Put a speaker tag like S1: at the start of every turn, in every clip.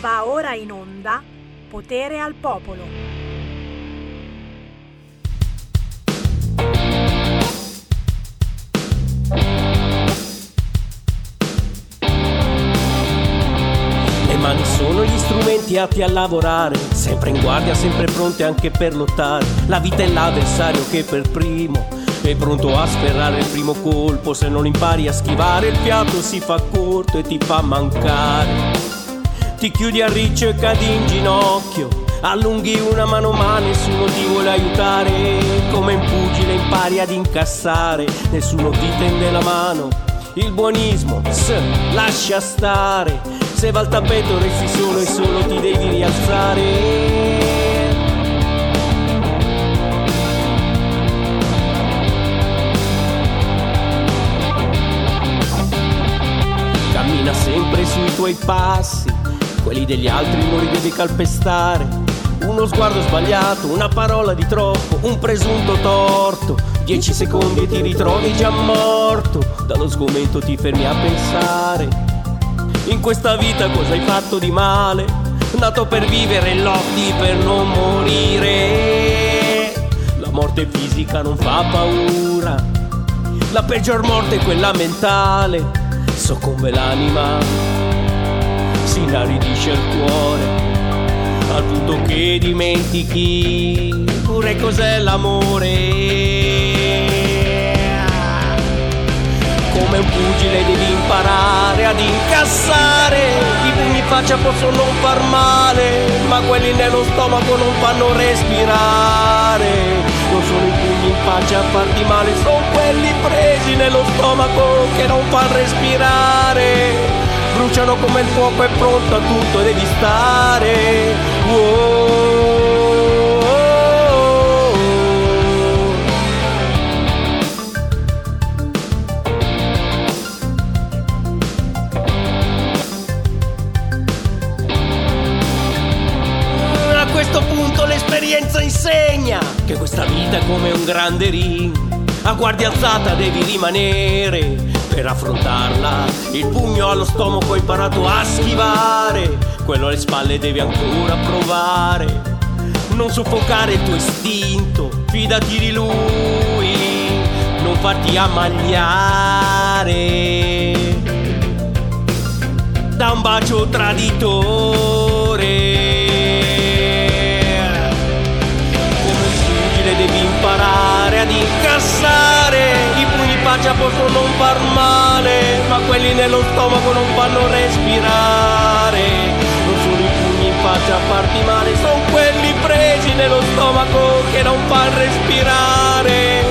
S1: Va ora in onda Potere al Popolo.
S2: Le mani sono gli strumenti atti a lavorare, sempre in guardia, sempre pronte anche per lottare. La vita è l'avversario che per primo è pronto a sferrare il primo colpo. Se non impari a schivare, il fiato si fa corto e ti fa mancare. Ti chiudi a riccio e cadi in ginocchio. Allunghi una mano ma nessuno ti vuole aiutare. Come in pugile impari ad incassare, nessuno ti tende la mano. Il buonismo, s, lascia stare. Se va al tappeto resti solo e solo ti devi rialzare. Cammina sempre sui tuoi passi, quelli degli altri non li devi calpestare. Uno sguardo sbagliato, una parola di troppo, un presunto torto. Dieci secondi e ti ritrovi già morto. Dallo sgomento ti fermi a pensare. In questa vita cosa hai fatto di male? Nato per vivere, lotti per non morire. La morte fisica non fa paura. La peggior morte è quella mentale. Soccombe l'anima si inaridisce il cuore al punto che dimentichi pure cos'è l'amore. Come un pugile devi imparare ad incassare, i pugni in faccia possono far male, ma quelli nello stomaco non fanno respirare. Non sono i pugni in faccia a farti male, sono quelli presi nello stomaco che non fanno respirare bruciano come il fuoco, è pronto a tutto, devi stare. Whoa. A questo punto l'esperienza insegna che questa vita è come un grande ring. A guardia alzata devi rimanere per affrontarla. Il pugno allo stomaco hai imparato a schivare, quello alle spalle devi ancora provare. Non soffocare il tuo istinto, fidati di lui, non farti ammagliare da un bacio traditore. Possono non far male, ma quelli nello stomaco non fanno respirare. Non sono i pugni in faccia a farti male, sono quelli presi nello stomaco che non fanno respirare.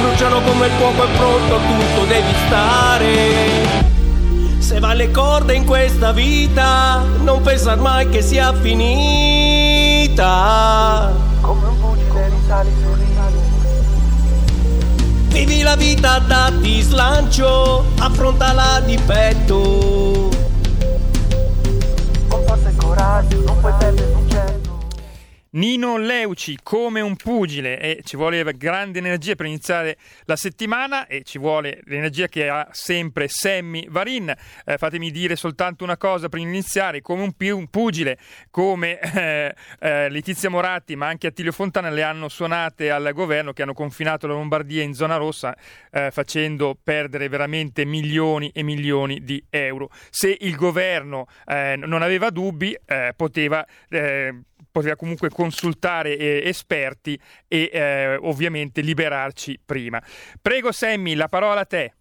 S2: Bruciano come il fuoco è pronto tutto, devi stare. Se va le corde in questa vita, non pensar mai che sia finita. Vivi la vita, dati slancio, affrontala di petto.
S3: Con forza e coraggio, non puoi perdere
S4: Nino Leuci come un pugile e ci vuole grande energia per iniziare la settimana e ci vuole l'energia che ha sempre Sammy Varin. Eh, fatemi dire soltanto una cosa per iniziare, come un, pi- un pugile, come eh, eh, Letizia Moratti ma anche Attilio Fontana le hanno suonate al governo che hanno confinato la Lombardia in zona rossa eh, facendo perdere veramente milioni e milioni di euro. Se il governo eh, non aveva dubbi eh, poteva poteva comunque consultare eh, esperti e eh, ovviamente liberarci prima. Prego Sammy, la parola a te.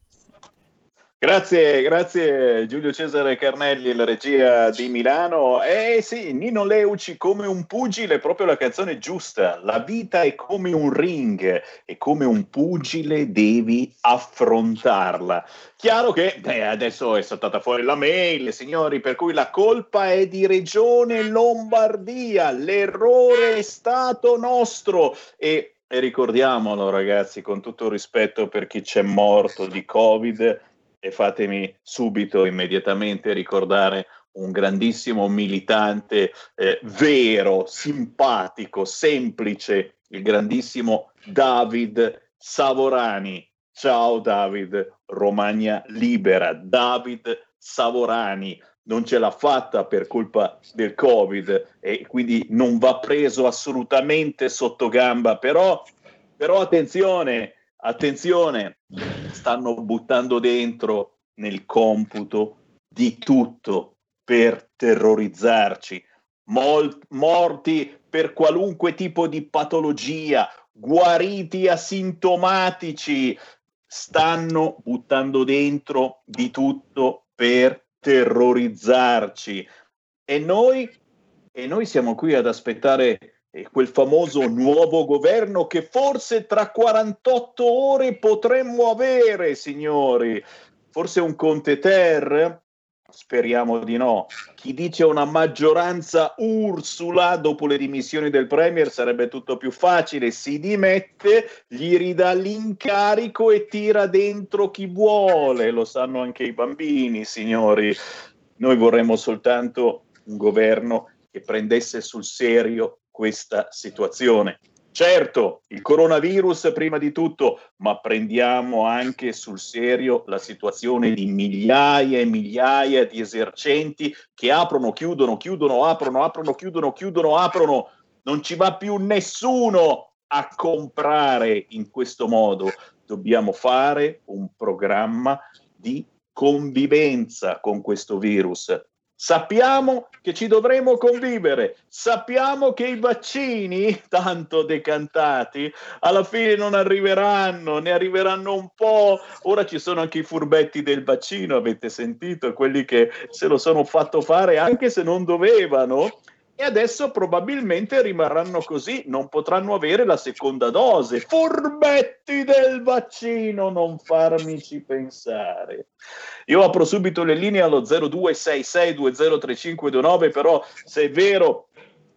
S5: Grazie, grazie Giulio Cesare Carnelli, la regia di Milano. Eh sì, Nino Leuci come un pugile, proprio la canzone giusta. La vita è come un ring e come un pugile devi affrontarla. Chiaro che eh, adesso è saltata fuori la mail, signori, per cui la colpa è di Regione Lombardia, l'errore è stato nostro e, e ricordiamolo ragazzi, con tutto rispetto per chi c'è morto di Covid, e fatemi subito, immediatamente ricordare un grandissimo militante eh, vero, simpatico, semplice, il grandissimo David Savorani. Ciao David, Romagna libera. David Savorani non ce l'ha fatta per colpa del Covid e quindi non va preso assolutamente sotto gamba, però, però attenzione, attenzione, stanno buttando dentro nel computo di tutto per terrorizzarci. Mol- morti per qualunque tipo di patologia, guariti asintomatici, stanno buttando dentro di tutto per terrorizzarci. E noi, e noi siamo qui ad aspettare quel famoso nuovo governo che forse tra 48 ore potremmo avere, signori. Forse un Conte Ter? Speriamo di no. Chi dice una maggioranza Ursula dopo le dimissioni del Premier sarebbe tutto più facile. Si dimette, gli ridà l'incarico e tira dentro chi vuole. Lo sanno anche i bambini, signori. Noi vorremmo soltanto un governo che prendesse sul serio questa situazione. Certo, il coronavirus prima di tutto, ma prendiamo anche sul serio la situazione di migliaia e migliaia di esercenti che aprono, chiudono, chiudono, aprono, aprono, chiudono, chiudono, aprono. Non ci va più nessuno a comprare in questo modo. Dobbiamo fare un programma di convivenza con questo virus. Sappiamo che ci dovremo convivere, sappiamo che i vaccini, tanto decantati, alla fine non arriveranno, ne arriveranno un po'. Ora ci sono anche i furbetti del vaccino, avete sentito, quelli che se lo sono fatto fare anche se non dovevano e adesso probabilmente rimarranno così, non potranno avere la seconda dose. Furbetti del vaccino, non farmici pensare. Io apro subito le linee allo 0266203529, però se è vero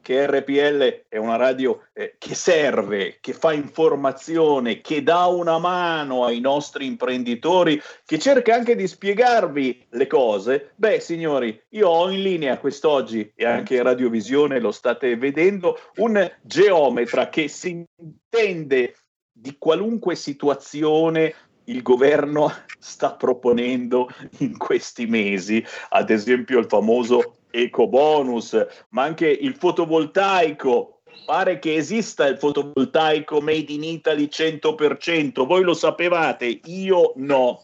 S5: che RPL è una radio eh, che serve, che fa informazione, che dà una mano ai nostri imprenditori, che cerca anche di spiegarvi le cose, beh signori, io ho in linea quest'oggi e anche in radiovisione lo state vedendo, un geometra che si intende di qualunque situazione il governo sta proponendo in questi mesi, ad esempio il famoso eco bonus, ma anche il fotovoltaico. Pare che esista il fotovoltaico made in Italy 100%, voi lo sapevate, io no.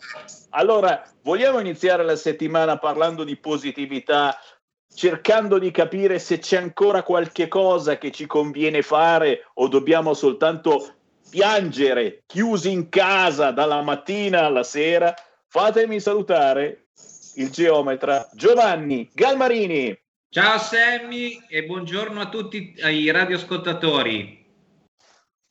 S5: Allora, vogliamo iniziare la settimana parlando di positività, cercando di capire se c'è ancora qualche cosa che ci conviene fare o dobbiamo soltanto piangere chiusi in casa dalla mattina alla sera? Fatemi salutare il geometra Giovanni Galmarini.
S6: Ciao Sammy e buongiorno a tutti i radioascoltatori.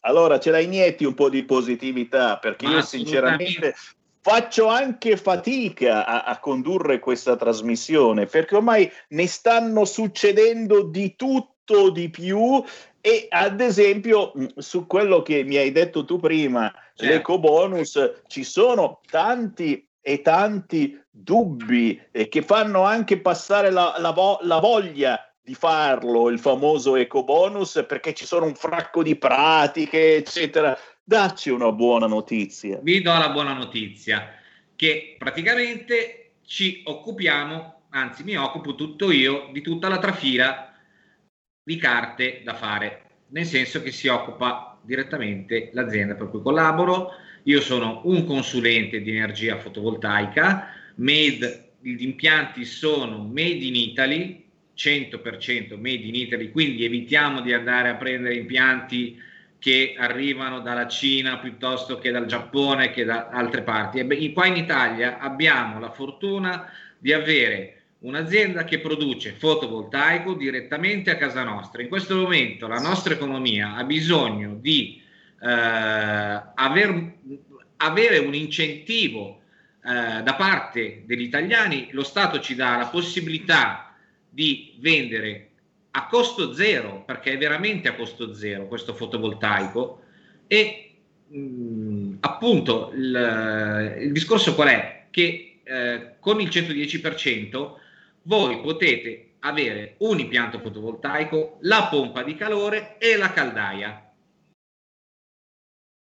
S5: Allora, ce la inietti un po' di positività perché io sinceramente faccio anche fatica a, a, condurre questa trasmissione perché ormai ne stanno succedendo di tutto di più e ad esempio su quello che mi hai detto tu prima, certo. l'eco bonus, ci sono tanti e tanti dubbi eh, che fanno anche passare la, la, vo- la voglia di farlo, il famoso eco bonus, perché ci sono un fracco di pratiche, eccetera. Dacci una buona notizia.
S6: Vi do la buona notizia, che praticamente ci occupiamo, anzi mi occupo tutto io, di tutta la trafila di carte da fare, nel senso che si occupa direttamente l'azienda per cui collaboro io sono un consulente di energia fotovoltaica, made, gli impianti sono made in Italy, 100% made in Italy, quindi evitiamo di andare a prendere impianti che arrivano dalla Cina piuttosto che dal Giappone che da altre parti. E qua in Italia abbiamo la fortuna di avere un'azienda che produce fotovoltaico direttamente a casa nostra. In questo momento la nostra economia ha bisogno di aver, avere un incentivo eh, da parte degli italiani, lo Stato ci dà la possibilità di vendere a costo zero, perché è veramente a costo zero questo fotovoltaico, e mh, mm, appunto il, il, discorso qual è? Che eh, con il 110% voi potete avere un impianto fotovoltaico, la pompa di calore e la caldaia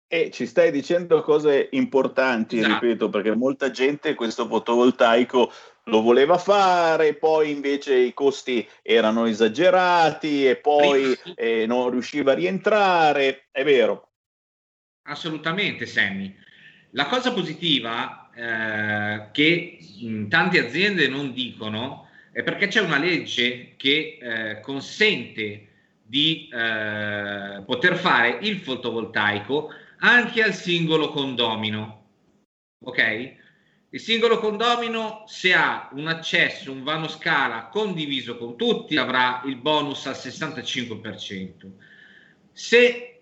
S5: e ci stai dicendo cose importanti, esatto. ripeto, perché molta gente questo fotovoltaico lo voleva fare, poi invece i costi erano esagerati e poi eh, non riusciva a rientrare, è vero.
S6: Assolutamente, Sammy. La cosa positiva eh, che mh, tante aziende non dicono è perché c'è una legge che eh, consente di eh, poter fare il fotovoltaico anche al singolo condomino. Ok? Il singolo condomino, se ha un accesso, un vano scala condiviso con tutti, avrà il bonus al 65%. Se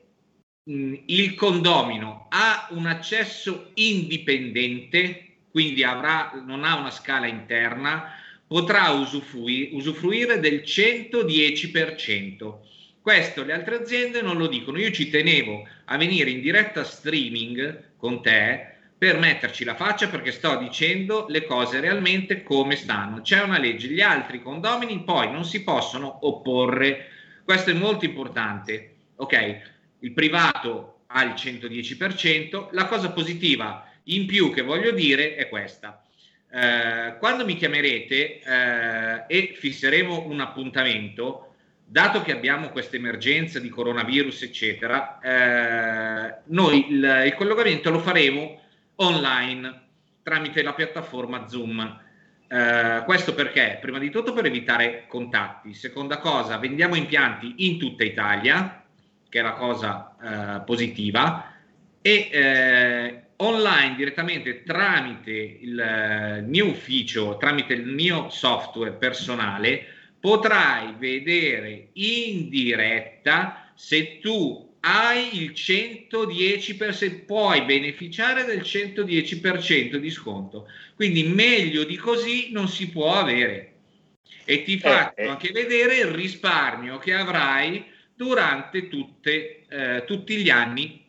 S6: mh, il condomino ha un accesso indipendente, quindi avrà, non ha una scala interna, potrà usufruire, usufruire del 110%. Questo le altre aziende non lo dicono. Io ci tenevo a venire in diretta streaming con te per metterci la faccia perché sto dicendo le cose realmente come stanno. C'è una legge, gli altri condomini poi non si possono opporre. Questo è molto importante. Ok, il privato ha il 110%. La cosa positiva in più che voglio dire è questa. Eh, quando mi chiamerete eh, e fisseremo un appuntamento, dato che abbiamo questa emergenza di coronavirus, eccetera, eh, noi il, il, collegamento lo faremo online tramite la piattaforma Zoom. Eh, questo perché? Prima di tutto per evitare contatti. Seconda cosa, vendiamo impianti in tutta Italia, che è la cosa eh, positiva, e eh, online direttamente tramite il mio ufficio, tramite il mio software personale, potrai vedere in diretta se tu hai il 110%, puoi beneficiare del 110% di sconto. Quindi meglio di così non si può avere. E ti faccio eh, eh. anche vedere il risparmio che avrai durante tutte, eh, tutti gli anni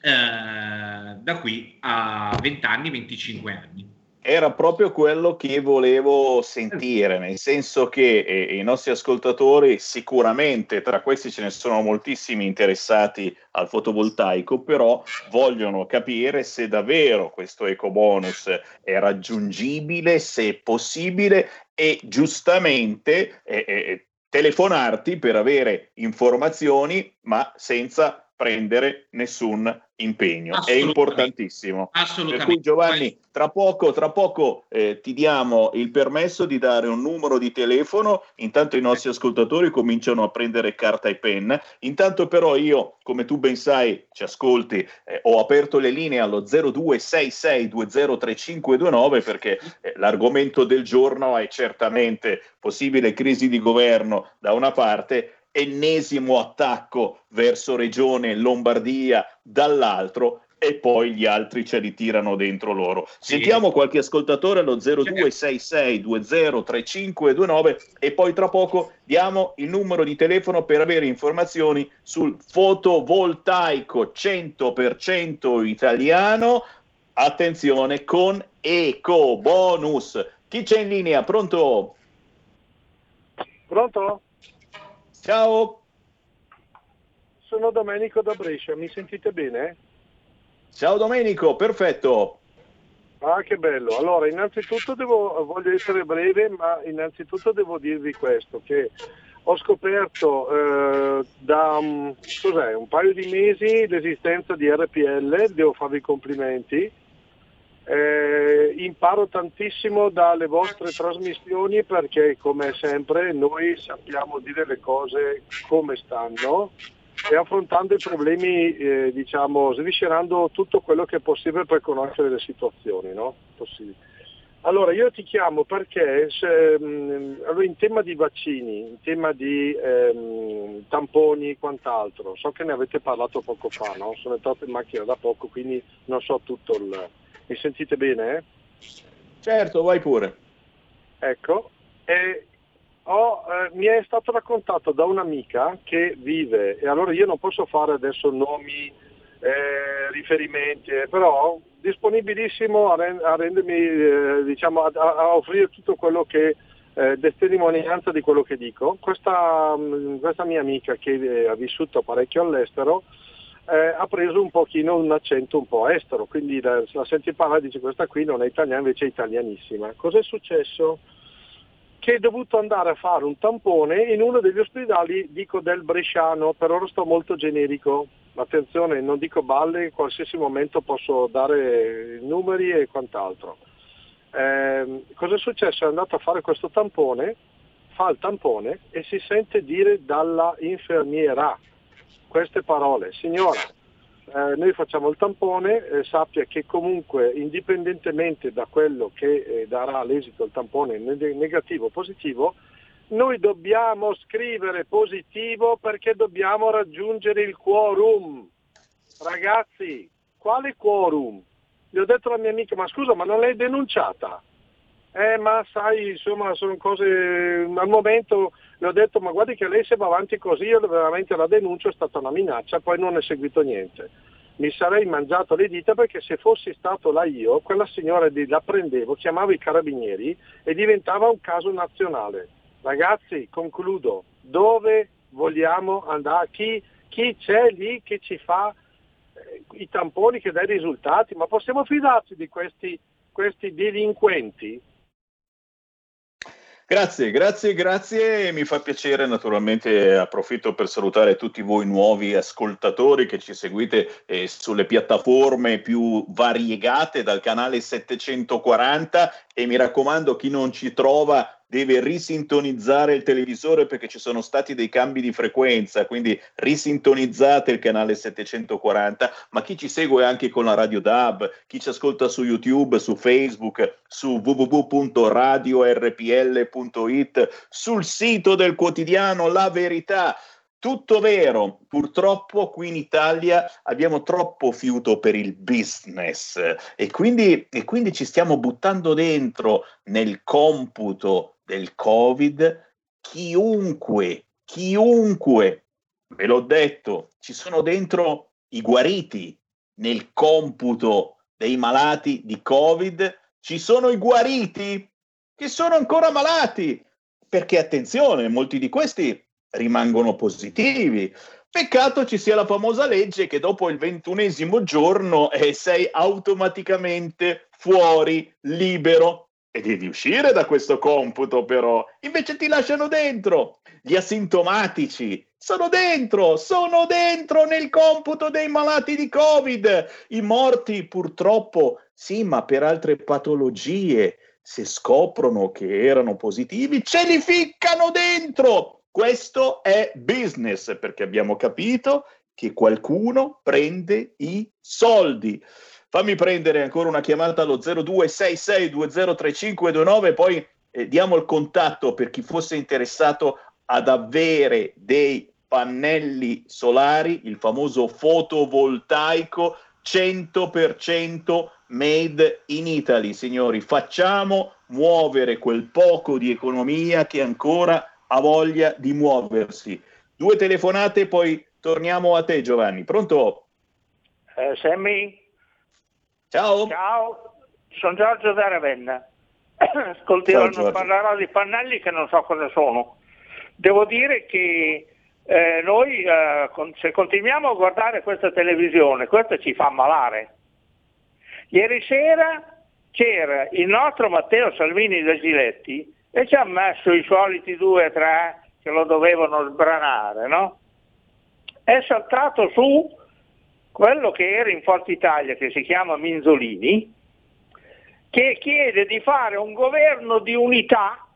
S6: eh, da qui a 20 anni, 25 anni
S5: era proprio quello che volevo sentire, nel senso che eh, i nostri ascoltatori sicuramente, tra questi ce ne sono moltissimi interessati al fotovoltaico, però vogliono capire se davvero questo eco bonus è raggiungibile, se è possibile e giustamente eh, eh, telefonarti per avere informazioni, ma senza prendere nessun impegno. È importantissimo.
S6: Assolutamente.
S5: Per cui Giovanni, tra poco, tra poco eh, ti diamo il permesso di dare un numero di telefono, intanto i nostri ascoltatori cominciano a prendere carta e penna, intanto però io, come tu ben sai, ci ascolti, eh, ho aperto le linee allo 0266203529 perché eh, l'argomento del giorno è certamente possibile crisi di governo da una parte ennesimo attacco verso Regione Lombardia dall'altro e poi gli altri ce li tirano dentro loro. Sì. Sentiamo qualche ascoltatore allo 0266203529 e poi tra poco diamo il numero di telefono per avere informazioni sul fotovoltaico 100% italiano. Attenzione con eco bonus. Chi c'è in linea? Pronto?
S7: Pronto?
S5: Ciao.
S7: Sono Domenico da Brescia, mi sentite bene?
S5: Ciao Domenico, perfetto.
S7: Ah, che bello. Allora, innanzitutto devo, voglio essere breve, ma innanzitutto devo dirvi questo, che ho scoperto eh, da un paio di mesi l'esistenza di RPL, devo farvi i complimenti, eh, imparo tantissimo dalle vostre trasmissioni perché come sempre noi sappiamo dire le cose come stanno e affrontando i problemi, eh, diciamo, sviscerando tutto quello che è possibile per conoscere le situazioni. No? Allora, io ti chiamo perché se, mh, allora, in tema di vaccini, in tema di ehm, tamponi e quant'altro, so che ne avete parlato poco fa, no? sono entrato in macchina da poco, quindi non so tutto il, mi sentite bene?
S5: Certo, vai pure.
S7: Ecco, e ho, eh, mi è stato raccontato da un'amica che vive, e allora io non posso fare adesso nomi, eh, riferimenti, eh, però disponibilissimo a, rend- a rendermi, eh, diciamo, a, a, offrire tutto quello che eh, testimonianza di quello che dico. Questa, mh, questa mia amica che eh, ha vissuto parecchio all'estero eh, ha preso un pochino un accento un po' estero, quindi la, la senti parlare dice questa qui non è italiana, invece è italianissima. Cos'è successo? Che è dovuto andare a fare un tampone in uno degli ospedali, dico del Bresciano, per ora sto molto generico, attenzione, non dico balle, in qualsiasi momento posso dare numeri e quant'altro. Eh, cosa è successo? È andato a fare questo tampone, fa il tampone e si sente dire dalla infermiera queste parole, signora, eh, noi facciamo il tampone, eh, sappia che comunque indipendentemente da quello che eh, darà l'esito del tampone negativo o positivo, noi dobbiamo scrivere positivo perché dobbiamo raggiungere il quorum. Ragazzi, quale quorum? Gli ho detto alla mia amica, ma scusa, ma non l'hai denunciata? Eh, ma sai, insomma, sono cose, al momento le ho detto, ma guardi che lei se va avanti così, io veramente la denuncio, è stata una minaccia, poi non è seguito niente. Mi sarei mangiato le dita perché se fossi stato là io, quella signora la prendevo, chiamavo i carabinieri e diventava un caso nazionale. Ragazzi, concludo, dove vogliamo andare? Chi, chi c'è lì che ci fa eh, i tamponi che dà i risultati? Ma possiamo fidarci di questi, questi delinquenti?
S5: Grazie, grazie, grazie. Mi fa piacere, naturalmente approfitto per salutare tutti voi nuovi ascoltatori che ci seguite eh, sulle piattaforme più variegate dal canale 740 e mi raccomando chi non ci trova deve risintonizzare il televisore perché ci sono stati dei cambi di frequenza, quindi risintonizzate il canale 740, ma chi ci segue anche con la Radio DAB, chi ci ascolta su YouTube, su Facebook, su www.radiorpl.it, sul sito del quotidiano La Verità, tutto vero, purtroppo qui in Italia abbiamo troppo fiuto per il business e quindi, e quindi ci stiamo buttando dentro nel computo del Covid chiunque, chiunque, ve l'ho detto, ci sono dentro i guariti nel computo dei malati di Covid, ci sono i guariti che sono ancora malati, perché attenzione, molti di questi rimangono positivi. Peccato ci sia la famosa legge che dopo il ventunesimo giorno eh, sei automaticamente fuori, libero. E devi uscire da questo computo però. Invece ti lasciano dentro. Gli asintomatici sono dentro, sono dentro nel computo dei malati di Covid. I morti purtroppo sì, ma per altre patologie. Se scoprono che erano positivi, ce li ficcano dentro questo è business perché abbiamo capito che qualcuno prende i soldi. Fammi prendere ancora una chiamata allo 0266203529 poi eh, diamo il contatto per chi fosse interessato ad avere dei pannelli solari, il famoso fotovoltaico 100% made in Italy. Signori, facciamo muovere quel poco di economia che ancora ha voglia di muoversi. Due telefonate, poi torniamo a te Giovanni. Pronto?
S8: Eh, Sammy?
S5: Ciao.
S8: Ciao, sono Giorgio da Ravenna. Non parlerò di pannelli che non so cosa sono. Devo dire che eh, noi eh, con, se continuiamo a guardare questa televisione, questo ci fa malare. Ieri sera c'era il nostro Matteo Salvini da Giletti e ci ha messo i soliti due o tre che lo dovevano sbranare, no? È saltato su quello che era in Forza Italia, che si chiama Minzolini, che chiede di fare un governo di unità,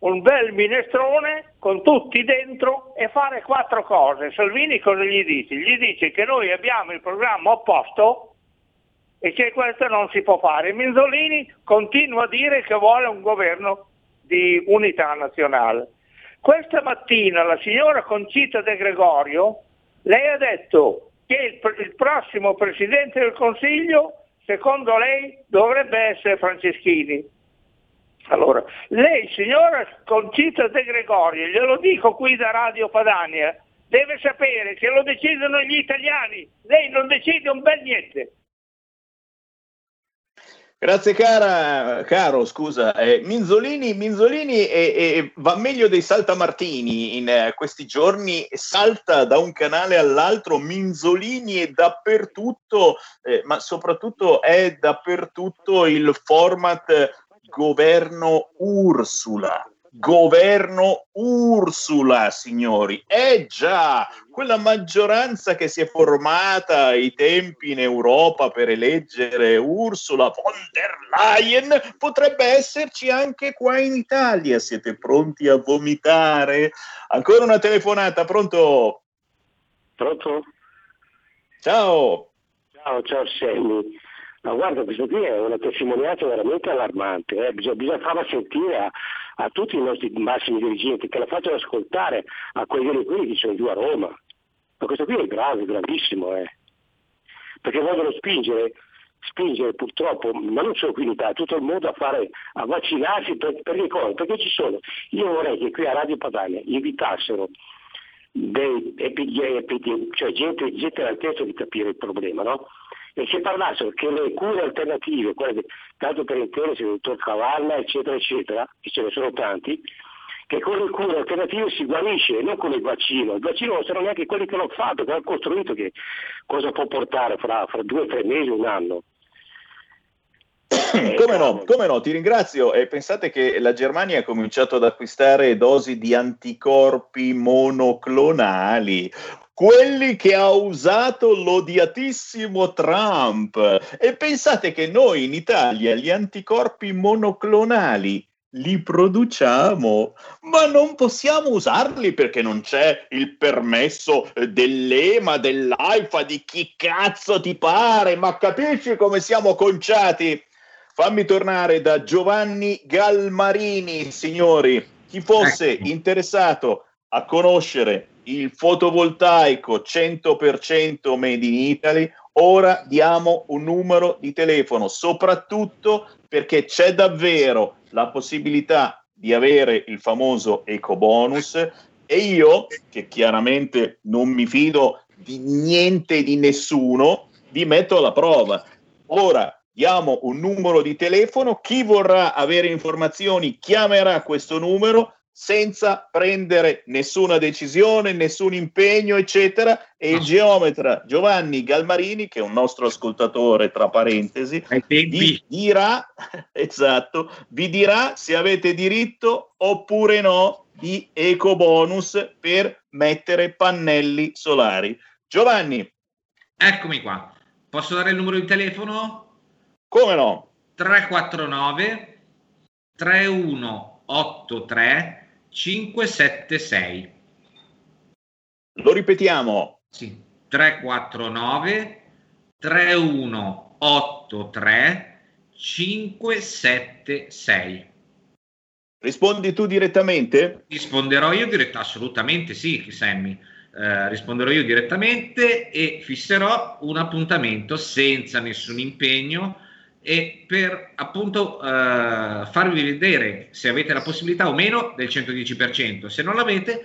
S8: un bel minestrone con tutti dentro e fare quattro cose. Salvini cosa gli dice? Gli dice che noi abbiamo il programma opposto e che questo non si può fare. Minzolini continua a dire che vuole un governo di unità nazionale. Questa mattina la signora Concita De Gregorio, lei ha detto che il, il prossimo Presidente del Consiglio, secondo lei, dovrebbe essere Franceschini. Allora, lei, signora Concita De Gregorio, glielo dico qui da Radio Padania, deve sapere che lo decidono gli italiani, lei non decide un bel niente.
S5: Grazie cara, caro, scusa. Eh, Minzolini, Minzolini eh, eh, va meglio dei saltamartini in eh, questi giorni, salta da un canale all'altro, Minzolini è dappertutto, eh, ma soprattutto è dappertutto il format governo Ursula. Governo Ursula, signori. Eh già, quella maggioranza che si è formata ai tempi in Europa per eleggere Ursula von der Leyen potrebbe esserci anche qua in Italia. Siete pronti a vomitare? Ancora una telefonata, pronto?
S9: Pronto?
S5: Ciao.
S9: Ciao, ciao Sammy. Ma guarda, questo qui è una testimonianza veramente allarmante, eh? bisogna, bisogna, farla sentire a, tutti i nostri massimi dirigenti, che la facciano ascoltare a quei quelli che sono giù a Roma. Ma questo qui è grave, gravissimo, eh? perché vogliono spingere, spingere purtroppo, ma non solo qui in Italia, tutto il mondo a, fare, a vaccinarsi per, per cosa? Perché ci sono. Io vorrei che qui a Radio Padania invitassero dei, cioè gente, gente all'altezza di capire il problema, no? E se parlassero che le cure alternative, quelle che, tanto per intendersi, il dottor Cavalla, eccetera, eccetera, che ce ne sono tanti, che con le cure alternative si guarisce, non con il vaccino. Il vaccino non sono neanche quelli che l'hanno fatto, che l'hanno costruito, che cosa può portare fra, fra due tre mesi, un anno.
S5: Come no, come no, ti ringrazio. E pensate che la Germania ha cominciato ad acquistare dosi di anticorpi monoclonali, quelli che ha usato l'odiatissimo Trump. E pensate che noi in Italia gli anticorpi monoclonali li produciamo, ma non possiamo usarli perché non c'è il permesso dell'EMA, dell'AIFA, di chi cazzo ti pare, ma capisci come siamo conciati? Fammi tornare da Giovanni Galmarini, signori. Chi fosse ecco. interessato a conoscere il fotovoltaico 100% made in Italy, ora diamo un numero di telefono, soprattutto perché c'è davvero la possibilità di avere il famoso eco bonus e io, che chiaramente non mi fido di niente di nessuno, vi metto alla prova. Ora diamo un numero di telefono, chi vorrà avere informazioni chiamerà questo numero senza prendere nessuna decisione, nessun impegno, eccetera. E il geometra Giovanni Galmarini, che è un nostro ascoltatore, tra parentesi, vi dirà, esatto, vi dirà se avete diritto oppure no di eco bonus per mettere pannelli solari. Giovanni.
S6: Eccomi qua. Posso dare il numero di telefono?
S5: Come no?
S6: 349 3183 576.
S5: Lo ripetiamo.
S6: Sì, 349 3183 576.
S5: Rispondi tu direttamente?
S6: Risponderò io direttamente, assolutamente sì, Sammy. Eh, risponderò io direttamente e fisserò un appuntamento senza nessun impegno e per appunto eh, farvi vedere se avete la possibilità o meno del 110%, se non l'avete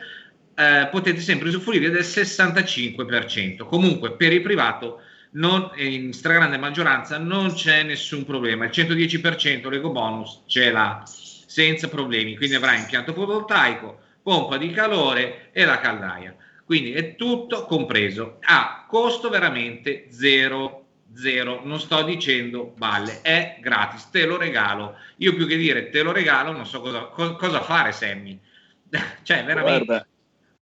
S6: eh, potete sempre usufruire del 65%. Comunque per il privato non, in stragrande maggioranza non c'è nessun problema, il 110% l'ego bonus ce l'ha senza problemi, quindi avrà impianto fotovoltaico, pompa di calore e la caldaia. Quindi è tutto compreso. A costo veramente zero zero, non sto dicendo balle, è gratis, te lo regalo. Io più che dire te lo regalo, non so cosa, co- cosa fare, Sammy. cioè, veramente.
S5: Guarda,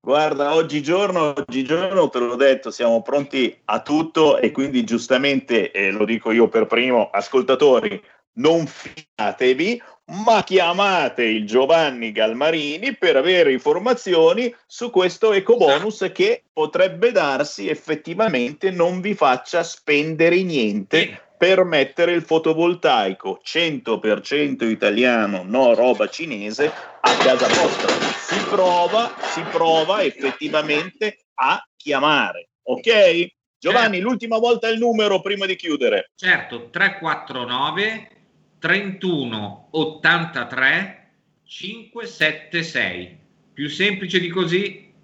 S5: guarda, oggigiorno, oggigiorno, te l'ho detto, siamo pronti a tutto e quindi giustamente, eh, lo dico io per primo, ascoltatori, non fiatevi, ma chiamate il Giovanni Galmarini per avere informazioni su questo ecobonus esatto. che potrebbe darsi effettivamente non vi faccia spendere niente per mettere il fotovoltaico 100% italiano, no roba cinese, a casa vostra. Si prova, si prova effettivamente a chiamare. Ok? Giovanni, certo. l'ultima volta il numero prima di chiudere.
S6: Certo, 349 31 83 576. Più semplice di così.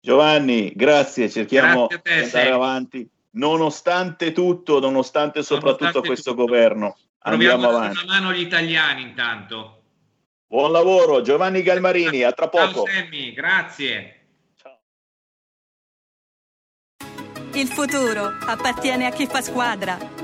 S5: Giovanni, grazie, cerchiamo grazie te, di andare sei. avanti. Nonostante tutto, nonostante soprattutto nonostante questo tutto. governo.
S6: Proviamo
S5: Andiamo avanti.
S6: una mano agli italiani intanto.
S5: Buon lavoro, Giovanni Galmarini, a tra
S6: Ciao
S5: poco.
S6: Sammy, grazie.
S10: Il futuro appartiene a chi fa squadra.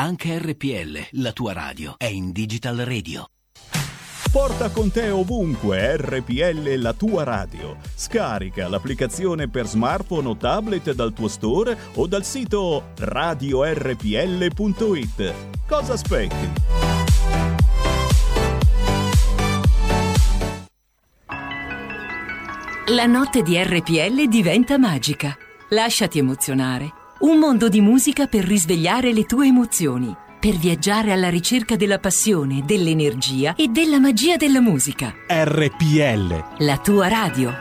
S11: Anche RPL, la tua radio, è in Digital Radio.
S12: Porta con te ovunque RPL la tua radio. Scarica l'applicazione per smartphone o tablet dal tuo store o dal sito radiorpl.it. Cosa aspetti?
S13: La notte di RPL diventa magica. Lasciati emozionare. Un mondo di musica per risvegliare le tue emozioni. Per viaggiare alla ricerca della passione, dell'energia e della magia della musica.
S14: RPL.
S13: La tua radio.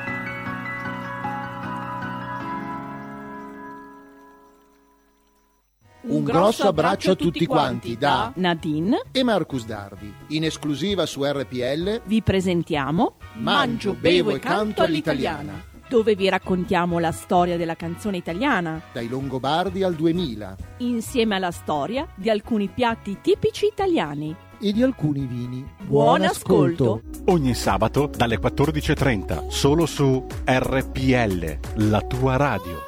S15: Un grosso abbraccio a tutti quanti da
S16: Nadine
S15: e Marcus Dardi. In esclusiva su RPL
S16: vi presentiamo
S15: Mangio, bevo e canto all'italiana.
S16: Dove vi raccontiamo la storia della canzone italiana,
S15: Dai Longobardi al 2000
S16: insieme alla storia di alcuni piatti tipici italiani.
S15: e di alcuni vini.
S16: Buon ascolto.
S14: Ogni sabato dalle 14.30 solo su RPL, la tua radio.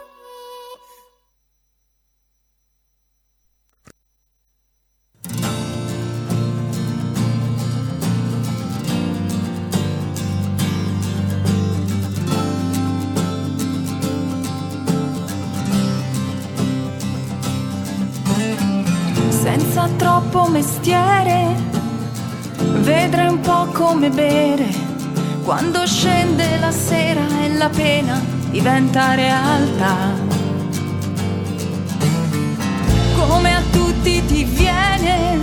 S17: Senza troppo mestiere, vedrai un po' come bere, quando scende la sera e la pena diventa realtà. Come a tutti ti viene,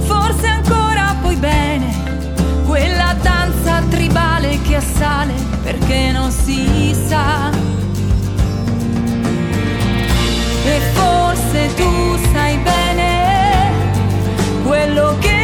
S17: forse ancora poi bene, quella danza tribale che assale perché non si sa. E forse tu sai bene quello che ti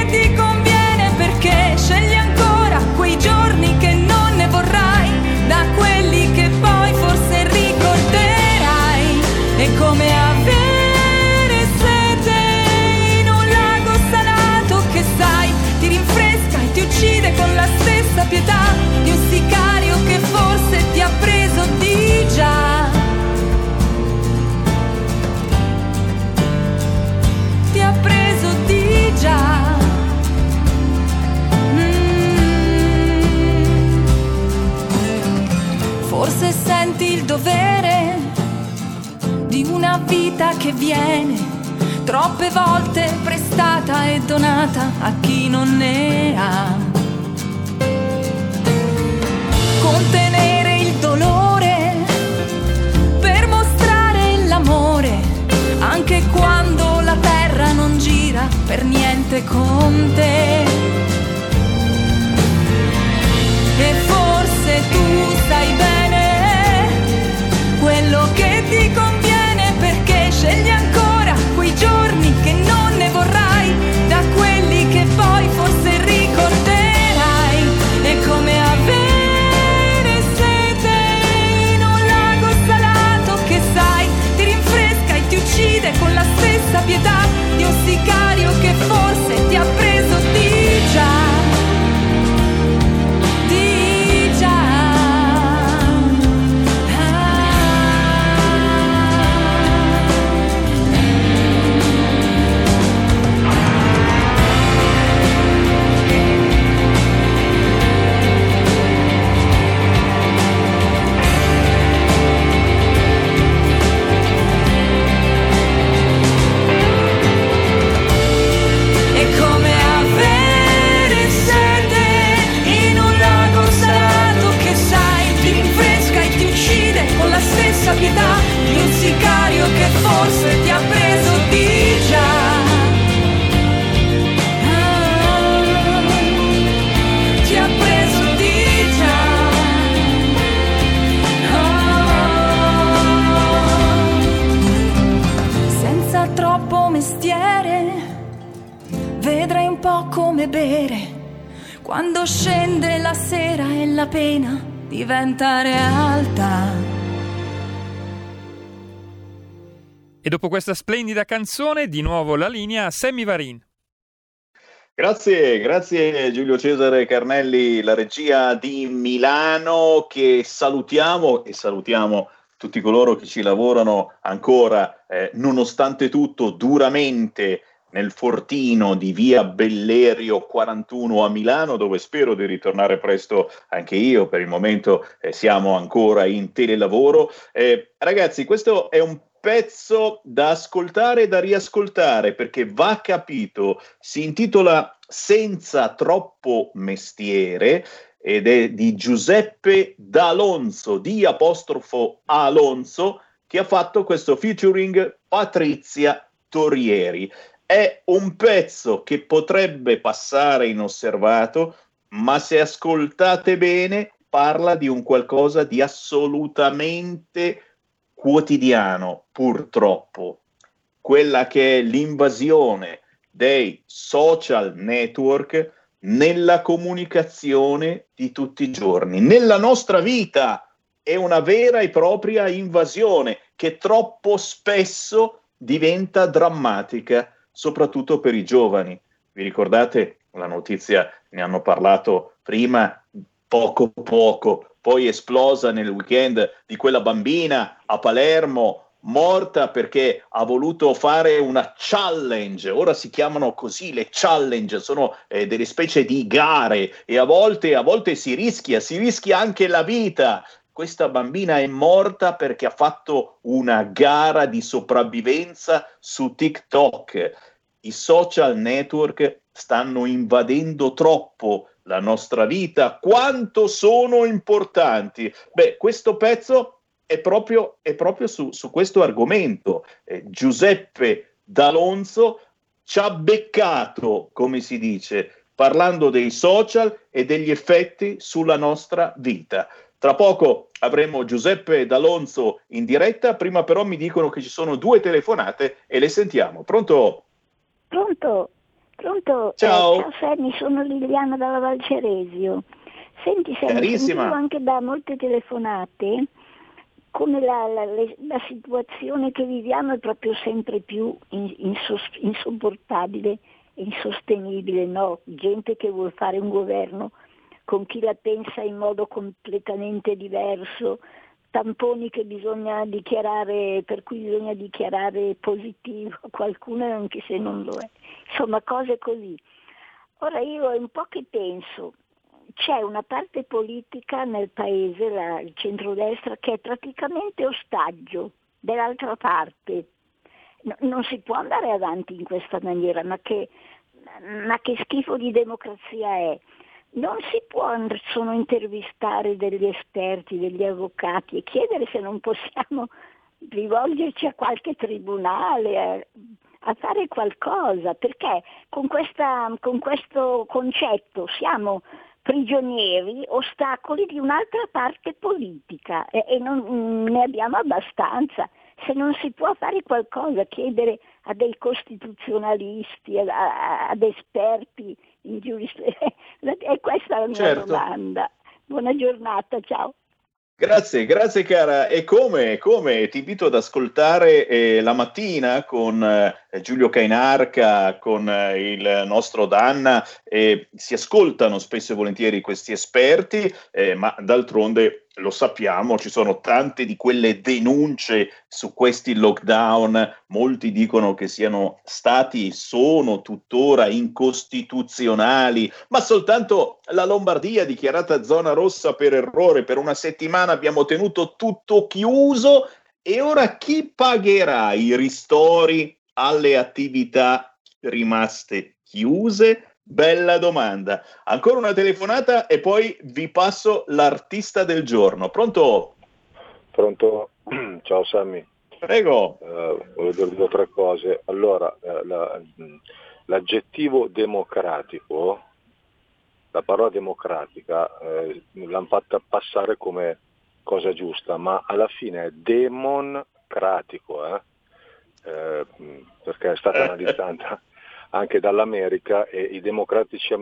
S4: dopo questa splendida canzone, di nuovo la linea a Sammy Varin.
S5: Grazie, grazie Giulio Cesare Carnelli, la regia di Milano che salutiamo e salutiamo tutti coloro che ci lavorano ancora, eh, nonostante tutto, duramente nel fortino di via Bellerio 41 a Milano, dove spero di ritornare presto anche io. Per il momento eh, siamo ancora in telelavoro. Eh, ragazzi, questo è un pezzo da ascoltare e da riascoltare perché va capito. Si intitola Senza troppo mestiere ed è di Giuseppe D'Alonso, di apostrofo Alonso, che ha fatto questo featuring Patrizia Torieri. È un pezzo che potrebbe passare inosservato, ma se ascoltate bene parla di un qualcosa di assolutamente quotidiano, purtroppo. Quella che è l'invasione dei social network nella comunicazione di tutti i giorni. Nella nostra vita è una vera e propria invasione che troppo spesso diventa drammatica soprattutto per i giovani. Vi ricordate la notizia, ne hanno parlato prima, poco poco, poi esplosa nel weekend di quella bambina a Palermo morta perché ha voluto fare una challenge, ora si chiamano così le challenge, sono eh, delle specie di gare e a volte, a volte si rischia, si rischia anche la vita. Questa bambina è morta perché ha fatto una gara di sopravvivenza su TikTok. I social network stanno invadendo troppo la nostra vita, quanto sono importanti. Beh, questo pezzo è proprio, è proprio su, su, questo argomento. Eh, Giuseppe D'Alonso ci ha beccato, come si dice, parlando dei social e degli effetti sulla nostra vita. Tra poco avremo Giuseppe D'Alonso in diretta, prima però mi dicono che ci sono due telefonate e le sentiamo. Pronto?
S18: Pronto? Pronto?
S5: Ciao.
S18: Eh, ciao Sammy, sono Liliana dalla Valceresio. Senti Sammy,
S5: Carissima.
S18: sentivo anche da molte telefonate come la, la, la, situazione che viviamo è proprio sempre più insopportabile e insostenibile, no? Gente che vuole fare un governo con chi la pensa in modo completamente diverso, tamponi che bisogna dichiarare, per cui bisogna dichiarare positivo qualcuno anche se non lo è. Insomma, cose così. Ora io è un po' che penso, c'è una parte politica nel paese, la, il centrodestra, che è praticamente ostaggio dell'altra parte. No, non si può andare avanti in questa maniera, ma che, ma che schifo di democrazia è non si possono intervistare degli esperti, degli avvocati e chiedere se non possiamo rivolgerci a qualche tribunale, a, a fare qualcosa, perché con, questa, con questo concetto siamo prigionieri, ostacoli di un'altra parte politica e, e non ne abbiamo abbastanza. Se non si può fare qualcosa, chiedere a dei costituzionalisti, ad esperti in giurisprudenza. E questa è la mia
S5: Certo.
S18: domanda. Buona giornata, ciao.
S5: Grazie, grazie cara. E come, come? Ti invito ad ascoltare eh, la mattina con eh, Giulio Cainarca, con eh, il nostro Danna. si ascoltano spesso e volentieri questi esperti, eh, ma d'altronde lo sappiamo, ci sono tante di quelle denunce su questi lockdown. Molti dicono che siano stati, sono tuttora incostituzionali, ma soltanto la Lombardia dichiarata zona rossa per errore. Per una settimana abbiamo tenuto tutto chiuso e ora chi pagherà i ristori alle attività rimaste chiuse? Bella domanda. Ancora una telefonata e poi vi passo l'artista del giorno. Pronto?
S19: Pronto? Ciao Sammy.
S5: Prego.
S19: Eh, volevo dire due o tre cose. Allora, eh, la- mh, l'aggettivo democratico, la parola democratica, eh, l'hanno fatta passare come cosa giusta, ma alla fine è demoncratico, eh? Eh, mh, perché è stata una distanza anche dall'America e i democratici,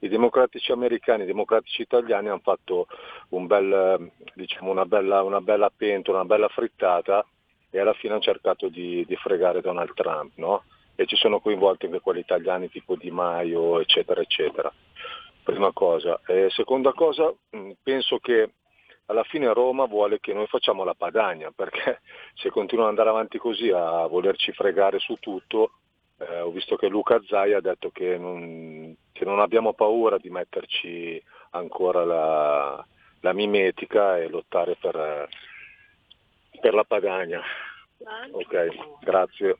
S19: i democratici americani, i democratici italiani hanno fatto un bel, diciamo, una, bella, una bella pentola, una bella frittata e alla fine hanno cercato di, di fregare Donald Trump. No? E ci sono coinvolti anche quelli italiani tipo Di Maio, eccetera, eccetera. Prima cosa. E seconda cosa, penso che alla fine Roma vuole che noi facciamo la padagna, perché se continuano ad andare avanti così a volerci fregare su tutto, eh, ho visto che Luca Zai ha detto che non, che non abbiamo paura di metterci ancora la, la mimetica e lottare per, per la padagna. Ok, grazie.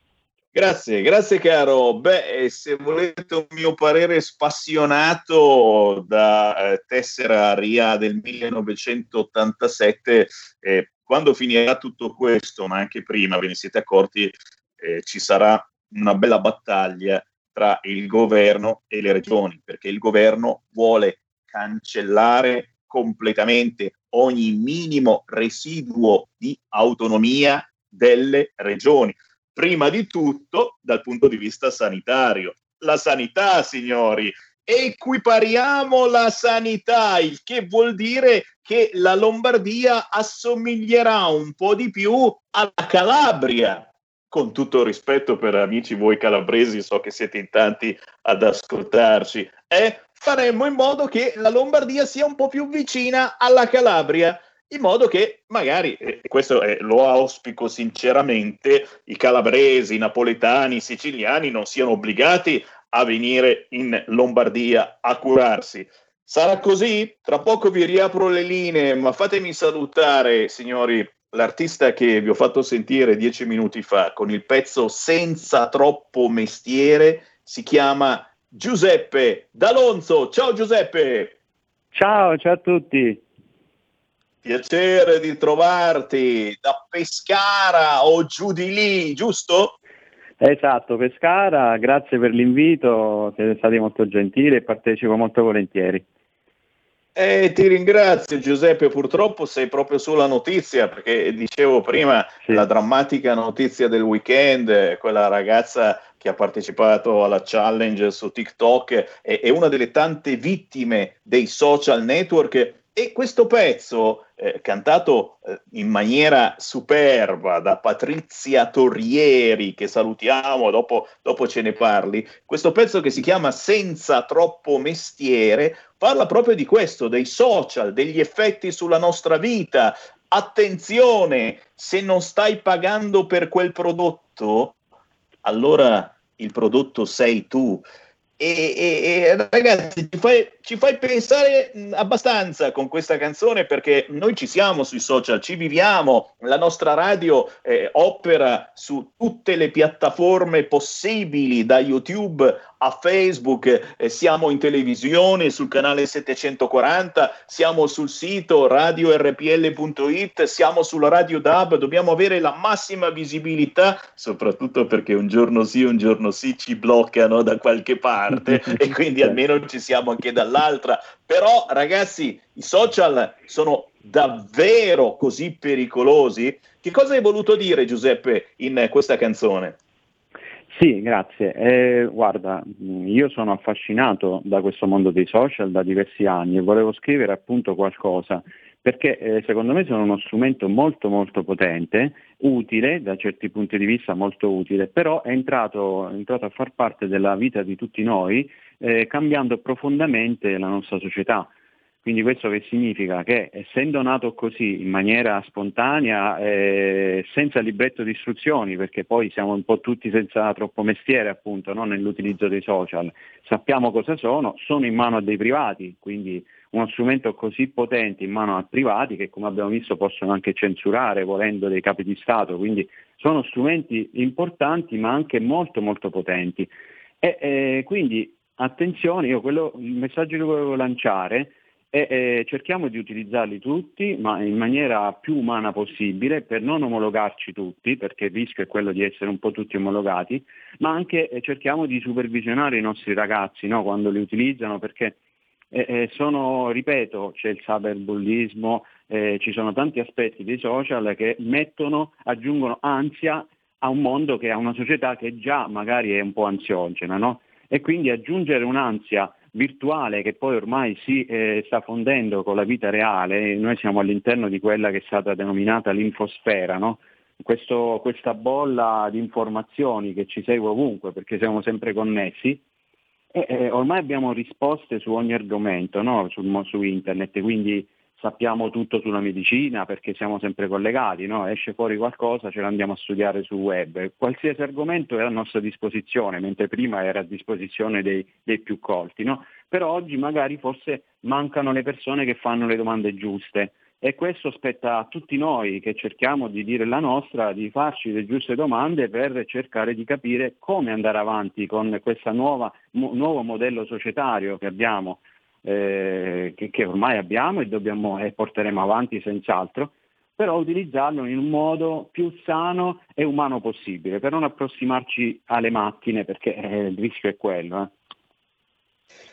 S5: Grazie, grazie caro. Beh, se volete un mio parere spassionato da eh, tessera RIA del 1987, eh, quando finirà tutto questo, ma anche prima, ve ne siete accorti, eh, ci sarà una bella battaglia tra il governo e le regioni, perché il governo vuole cancellare completamente ogni minimo residuo di autonomia delle regioni prima di tutto dal punto di vista sanitario. La sanità, signori, equipariamo la sanità, il che vuol dire che la Lombardia assomiglierà un po' di più alla Calabria. Con tutto rispetto per amici voi calabresi, so che siete in tanti ad ascoltarci, eh? faremmo in modo che la Lombardia sia un po' più vicina alla Calabria in modo che magari, e questo è, lo auspico sinceramente, i calabresi, i napoletani, i siciliani non siano obbligati a venire in Lombardia a curarsi. Sarà così? Tra poco vi riapro le linee, ma fatemi salutare, signori, l'artista che vi ho fatto sentire dieci minuti fa con il pezzo Senza troppo mestiere si chiama Giuseppe D'Alonso. Ciao Giuseppe!
S20: Ciao, ciao a tutti!
S5: Piacere di trovarti da Pescara o giù di lì, giusto?
S20: Esatto, Pescara, grazie per l'invito, siete stati molto gentili e partecipo molto volentieri.
S5: Eh, ti ringrazio Giuseppe, purtroppo sei proprio sulla notizia perché dicevo prima sì. la drammatica notizia del weekend, quella ragazza che ha partecipato alla challenge su TikTok è, è una delle tante vittime dei social network e questo pezzo, eh, cantato eh, in maniera superba da Patrizia Torrieri, che salutiamo, dopo, dopo ce ne parli, questo pezzo che si chiama Senza troppo mestiere, parla proprio di questo, dei social, degli effetti sulla nostra vita. Attenzione, se non stai pagando per quel prodotto, allora il prodotto sei tu. E, e, e, ragazzi, ci fai, ci fai, pensare abbastanza con questa canzone perché noi ci siamo sui social, ci viviamo, la nostra radio eh, opera su tutte le piattaforme possibili, da YouTube a Facebook, eh, siamo in televisione sul canale 740, siamo sul sito radiorpl.it, siamo sulla radio DAB, dobbiamo avere la massima visibilità, soprattutto perché un giorno sì, un giorno sì ci bloccano da qualche parte e quindi almeno ci siamo anche dall'altra. Però ragazzi, i social sono davvero così pericolosi? Che cosa hai voluto dire Giuseppe in questa canzone?
S20: Sì, grazie. Eh, guarda, io sono affascinato da questo mondo dei social da diversi anni e volevo scrivere appunto qualcosa perché eh, secondo me sono uno strumento molto molto potente, utile da certi punti di vista molto utile, però è entrato, è entrato a far parte della vita di tutti noi eh, cambiando profondamente la nostra società. Quindi questo che significa? Che essendo nato così in maniera spontanea, eh, senza libretto di istruzioni, perché poi siamo un po' tutti senza troppo mestiere appunto no? nell'utilizzo dei social, sappiamo cosa sono, sono in mano a dei privati, quindi uno strumento così potente in mano a privati che come abbiamo visto possono anche censurare volendo dei capi di Stato, quindi sono strumenti importanti ma anche molto molto potenti. E eh, quindi attenzione, io quello, il messaggio che volevo lanciare e eh, cerchiamo di utilizzarli tutti, ma in maniera più umana possibile, per non omologarci tutti, perché il rischio è quello di essere un po' tutti omologati, ma anche eh, cerchiamo di supervisionare i nostri ragazzi no, quando li utilizzano, perché eh, eh sono, ripeto, c'è il cyberbullismo, eh, ci sono tanti aspetti dei social che mettono, aggiungono ansia a un mondo che a una società che già magari è un po' ansiogena, no? e quindi aggiungere un'ansia virtuale che poi ormai si eh, sta fondendo con la vita reale, noi siamo all'interno di quella che è stata denominata l'infosfera, no? Questo, questa bolla di informazioni che ci segue ovunque perché siamo sempre connessi e, eh, ormai abbiamo risposte su ogni argomento no? su, su, internet, quindi sappiamo tutto sulla medicina perché siamo sempre collegati, no? esce fuori qualcosa, ce l'andiamo a studiare sul web. Qualsiasi argomento è a nostra disposizione, mentre prima era a disposizione dei, dei più colti. No? Però oggi magari forse mancano le persone che fanno le domande giuste e questo spetta a tutti noi che cerchiamo di dire la nostra, di farci le giuste domande per cercare di capire come andare avanti con questo nuovo modello societario che abbiamo, eh, che, che, ormai abbiamo e, dobbiamo, e porteremo avanti senz'altro, però utilizzarlo in un modo più sano e umano possibile, per non approssimarci alle macchine, perché eh, il rischio è quello. Eh.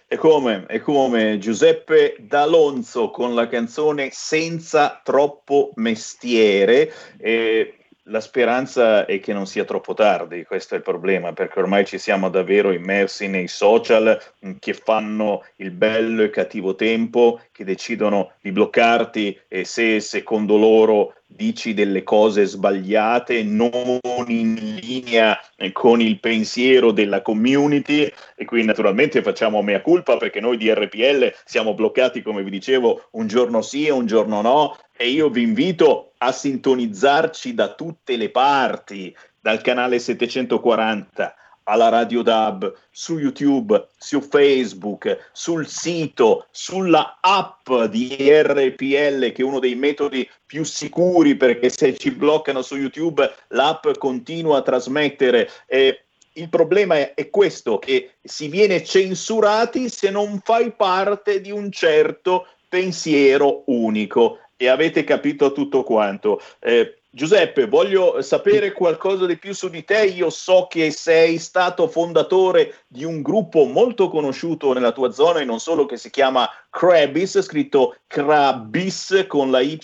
S5: È come, è come Giuseppe D'Alonso con la canzone Senza troppo mestiere. E la speranza è che non sia troppo tardi, questo è il problema, perché ormai ci siamo davvero immersi nei social mm, che fanno il bello e cattivo tempo, che decidono di bloccarti e se secondo loro dici delle cose sbagliate, non in linea con il pensiero della community e qui naturalmente facciamo mea culpa perché noi di RPL siamo bloccati, come vi dicevo, un giorno sì e un giorno no e io vi invito a sintonizzarci da tutte le parti, dal canale 740 alla Radio DAB, su YouTube, su Facebook, sul sito, sulla app di RPL che è uno dei metodi più sicuri perché se ci bloccano su YouTube l'app continua a trasmettere. Eh, il problema è, è, questo, che si viene censurati se non fai parte di un certo pensiero unico e avete capito tutto quanto. Eh, Giuseppe, voglio sapere qualcosa di più su di te. Io so che sei stato fondatore di un gruppo molto conosciuto nella tua zona e non solo che si chiama Crabis, scritto Crabis con la Y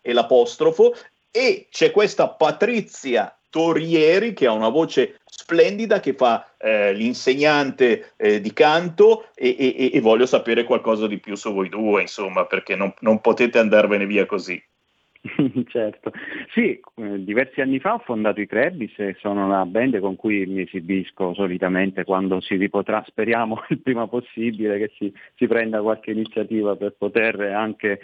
S5: e l'apostrofo. E c'è questa Patrizia Torieri che ha una voce splendida che fa eh, l'insegnante eh, di canto e, e, e, voglio sapere qualcosa di più su voi due, insomma, perché non, non potete andarvene via così.
S20: certo, sì, eh, diversi anni fa ho fondato i Krebis e sono una band con cui mi esibisco solitamente quando si ripotrà, speriamo il prima possibile che si, si prenda qualche iniziativa per poter anche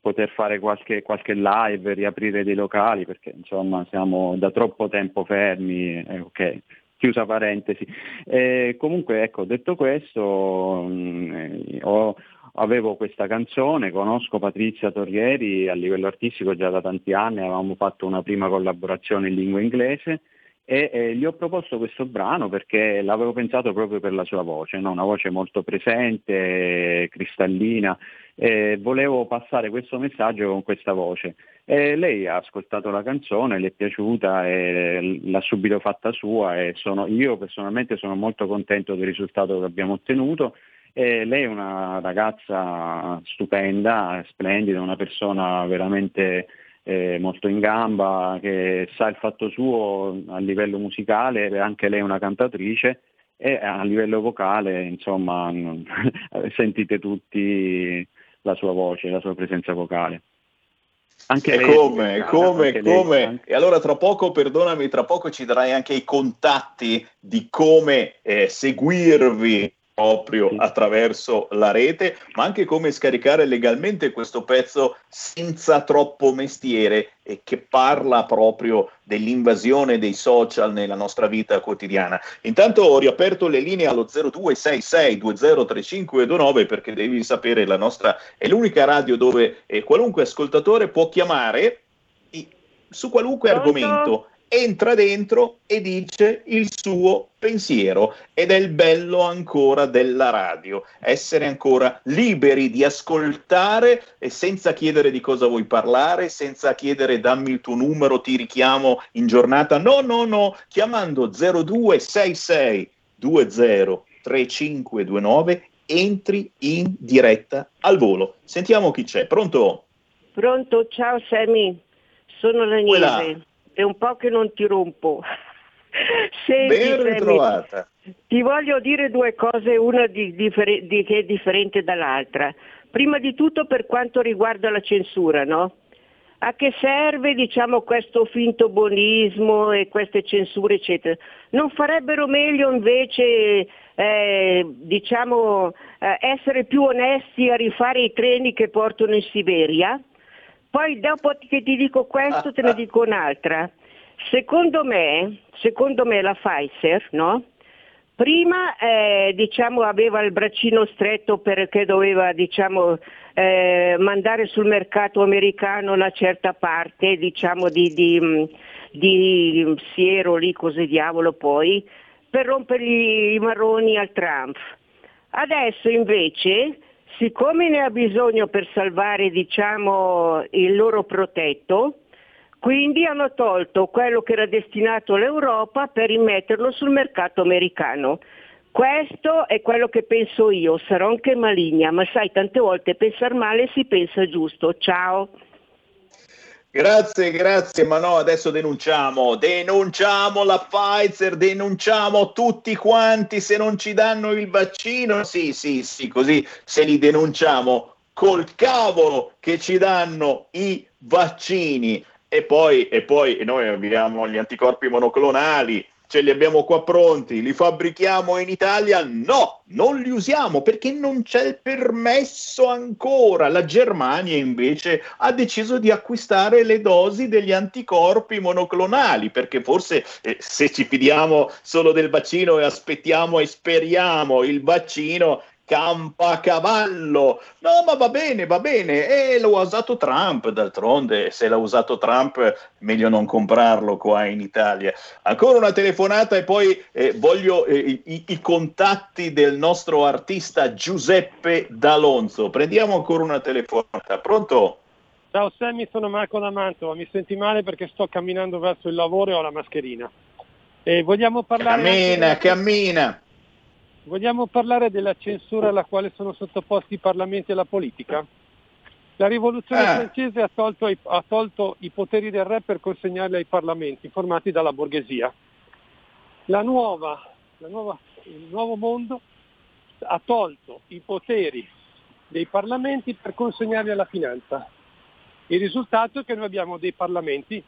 S20: poter fare qualche, qualche, live, riaprire dei locali, perché insomma siamo da troppo tempo fermi, eh, ok, chiusa parentesi. Eh, comunque ecco, detto questo, mh, eh, ho, avevo questa canzone, conosco Patrizia Torrieri a livello artistico già da tanti anni, avevamo fatto una prima collaborazione in lingua inglese e eh, gli ho proposto questo brano perché l'avevo pensato proprio per la sua voce, no? una voce molto presente, cristallina, e volevo passare questo messaggio con questa voce. E lei ha ascoltato la canzone, le è piaciuta e l'ha subito fatta sua e sono, io personalmente sono molto contento del risultato che abbiamo ottenuto e lei è una ragazza stupenda, splendida, una persona veramente eh, molto in gamba, che sa il fatto suo a livello musicale, anche lei è una cantatrice e a livello vocale, insomma, sentite tutti la sua voce, la sua presenza vocale.
S5: Anche lei, come, come, anche come. Lei, anche... E allora tra poco, perdonami, tra poco ci darai anche i contatti di come eh, seguirvi proprio attraverso la rete, ma anche come scaricare legalmente questo pezzo senza troppo mestiere e che parla proprio dell'invasione dei social nella nostra vita quotidiana. Intanto ho riaperto le linee allo 0266203529 perché devi sapere la nostra è l'unica radio dove eh, qualunque ascoltatore può chiamare su qualunque Pronto? argomento entra dentro e dice il suo pensiero ed è il bello ancora della radio, essere ancora liberi di ascoltare e senza chiedere di cosa vuoi parlare, senza chiedere dammi il tuo numero, ti richiamo in giornata, no, no, no, chiamando 0266 203529 entri in diretta al volo. Sentiamo chi c'è, pronto?
S21: Pronto, ciao Sammy, sono Ranieri è un po' che non ti rompo.
S5: Senti, Ben ritrovata.
S21: Ti voglio dire due cose, una di, differ- di, che è differente dall'altra. Prima di tutto per quanto riguarda la censura, no? A che serve diciamo, questo finto buonismo e queste censure, eccetera? Non farebbero meglio invece eh, diciamo, eh, essere più onesti a rifare i treni che portano in Siberia? Poi dopo che ti dico questo te ne dico un'altra. Secondo me, secondo me la Pfizer, no? Prima eh, diciamo, aveva il braccino stretto perché doveva diciamo, eh, mandare sul mercato americano una certa parte diciamo, di, di, di siero lì, così diavolo poi, per rompergli i marroni al Trump. Adesso invece, siccome ne ha bisogno per salvare diciamo, il loro protetto, quindi hanno tolto quello che era destinato all'Europa per rimetterlo sul mercato americano. Questo è quello che penso io, sarò anche maligna, ma sai, tante volte pensare male si pensa giusto. Ciao.
S5: Grazie, grazie, ma no, adesso denunciamo, denunciamo la Pfizer, denunciamo tutti quanti se non ci danno il vaccino. Sì, sì, sì, così se li denunciamo col cavolo che ci danno i vaccini. E poi, e poi noi abbiamo gli anticorpi monoclonali, ce li abbiamo qua pronti, li fabbrichiamo in Italia? No, non li usiamo perché non c'è il permesso ancora. La Germania invece ha deciso di acquistare le dosi degli anticorpi monoclonali perché forse eh, se ci fidiamo solo del vaccino e aspettiamo e speriamo il vaccino campa cavallo. No, ma va bene, va bene. E l'ha usato Trump, d'altronde, se l'ha usato Trump, meglio non comprarlo qua in Italia. Ancora una telefonata e poi eh, voglio eh, i, i, contatti del nostro artista Giuseppe D'Alonso. Prendiamo ancora una telefonata. Pronto?
S7: Ciao Sammy, sono Marco da Mantova. Mi senti male perché sto camminando verso il lavoro e ho la mascherina. E vogliamo parlare...
S5: Cammina, anche... cammina.
S7: Vogliamo parlare della censura alla quale sono sottoposti i parlamenti e la politica? La rivoluzione eh. francese ha tolto, i, ha tolto, i, poteri del re per consegnarli ai parlamenti, formati dalla borghesia. La nuova, la nuova, il nuovo mondo ha tolto i poteri dei parlamenti per consegnarli alla finanza. Il risultato è che noi abbiamo dei parlamenti